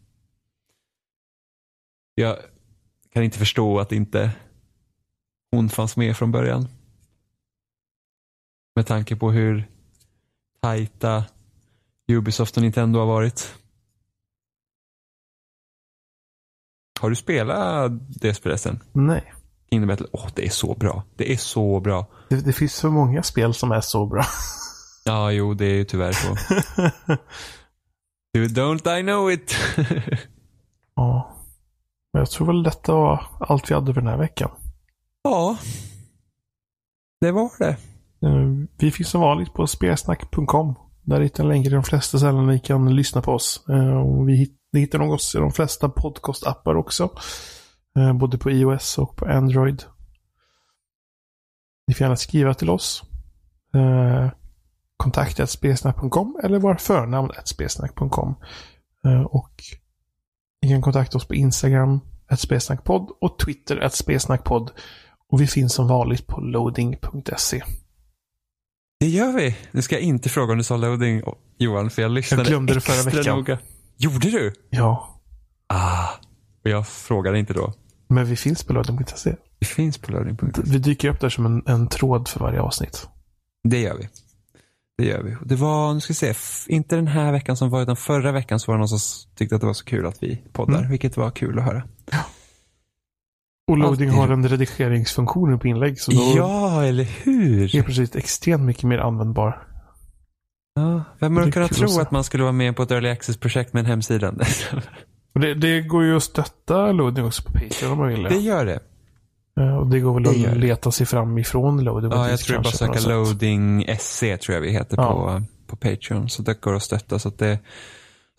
Jag kan inte förstå att inte hon fanns med från början. Med tanke på hur tajta Ubisoft och Nintendo har varit. Har du spelat det förresten? Nej. Kingdom Battle? Åh, det är så bra. Det är så bra. Det, det finns så många spel som är så bra. Ja, jo, det är ju tyvärr så. Du, *laughs* don't I know it? ja. Men jag tror väl detta var allt vi hade för den här veckan. ja, det var det. Eh, Vi finns som vanligt på spelsnack.com. Där hittar ni länkar till de flesta ställen ni kan lyssna på oss. Eh, och vi ni hittar nog oss i de flesta podcast-appar också. Eh, både på iOS och på Android. Ni får gärna skriva till oss. Eh, kontakta spesnack.com eller våra förnamn spesnack.com. Och ni kan kontakta oss på Instagram, spesnackpodd och Twitter, spesnackpodd. Och vi finns som vanligt på loading.se. Det gör vi. Nu ska jag inte fråga om du sa loading, Johan, för jag lyssnade Jag glömde det förra veckan. noga. Gjorde du? Ja, Ah, och jag frågade inte då. men vi finns på loading.se. Det finns på loading.se. Vi dyker upp där som en, en tråd för varje avsnitt. Det gör vi. Det gör vi. Det var, nu ska vi se, inte den här veckan som var utan förra veckan så var det någon som tyckte att det var så kul att vi poddar. Mm. Vilket var kul att höra. Ja. Och loading har en redigeringsfunktion på inlägg. Så då ja, eller hur? är precis extremt mycket mer användbar. Ja, vem hade kunnat tro att man skulle vara med på ett early access-projekt med en hemsida? *laughs* det, det, går ju att stötta loading också på Patreon om man vill. Det gör det. Och det går väl det att leta sig fram ifrån loading. Ja, jag tror jag bara söka loading SC tror jag vi heter ja. på, på Patreon. Så det går att stötta. Så, att det,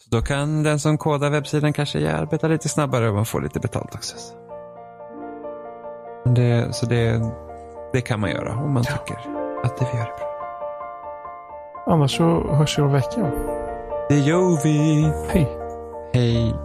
så då kan den som kodar webbsidan kanske arbeta lite snabbare och man får lite betalt också. Det, så det, det kan man göra om man ja. tycker att det gör det bra. Annars så hörs vi om veckan. Det gör vi. Hej. Hej.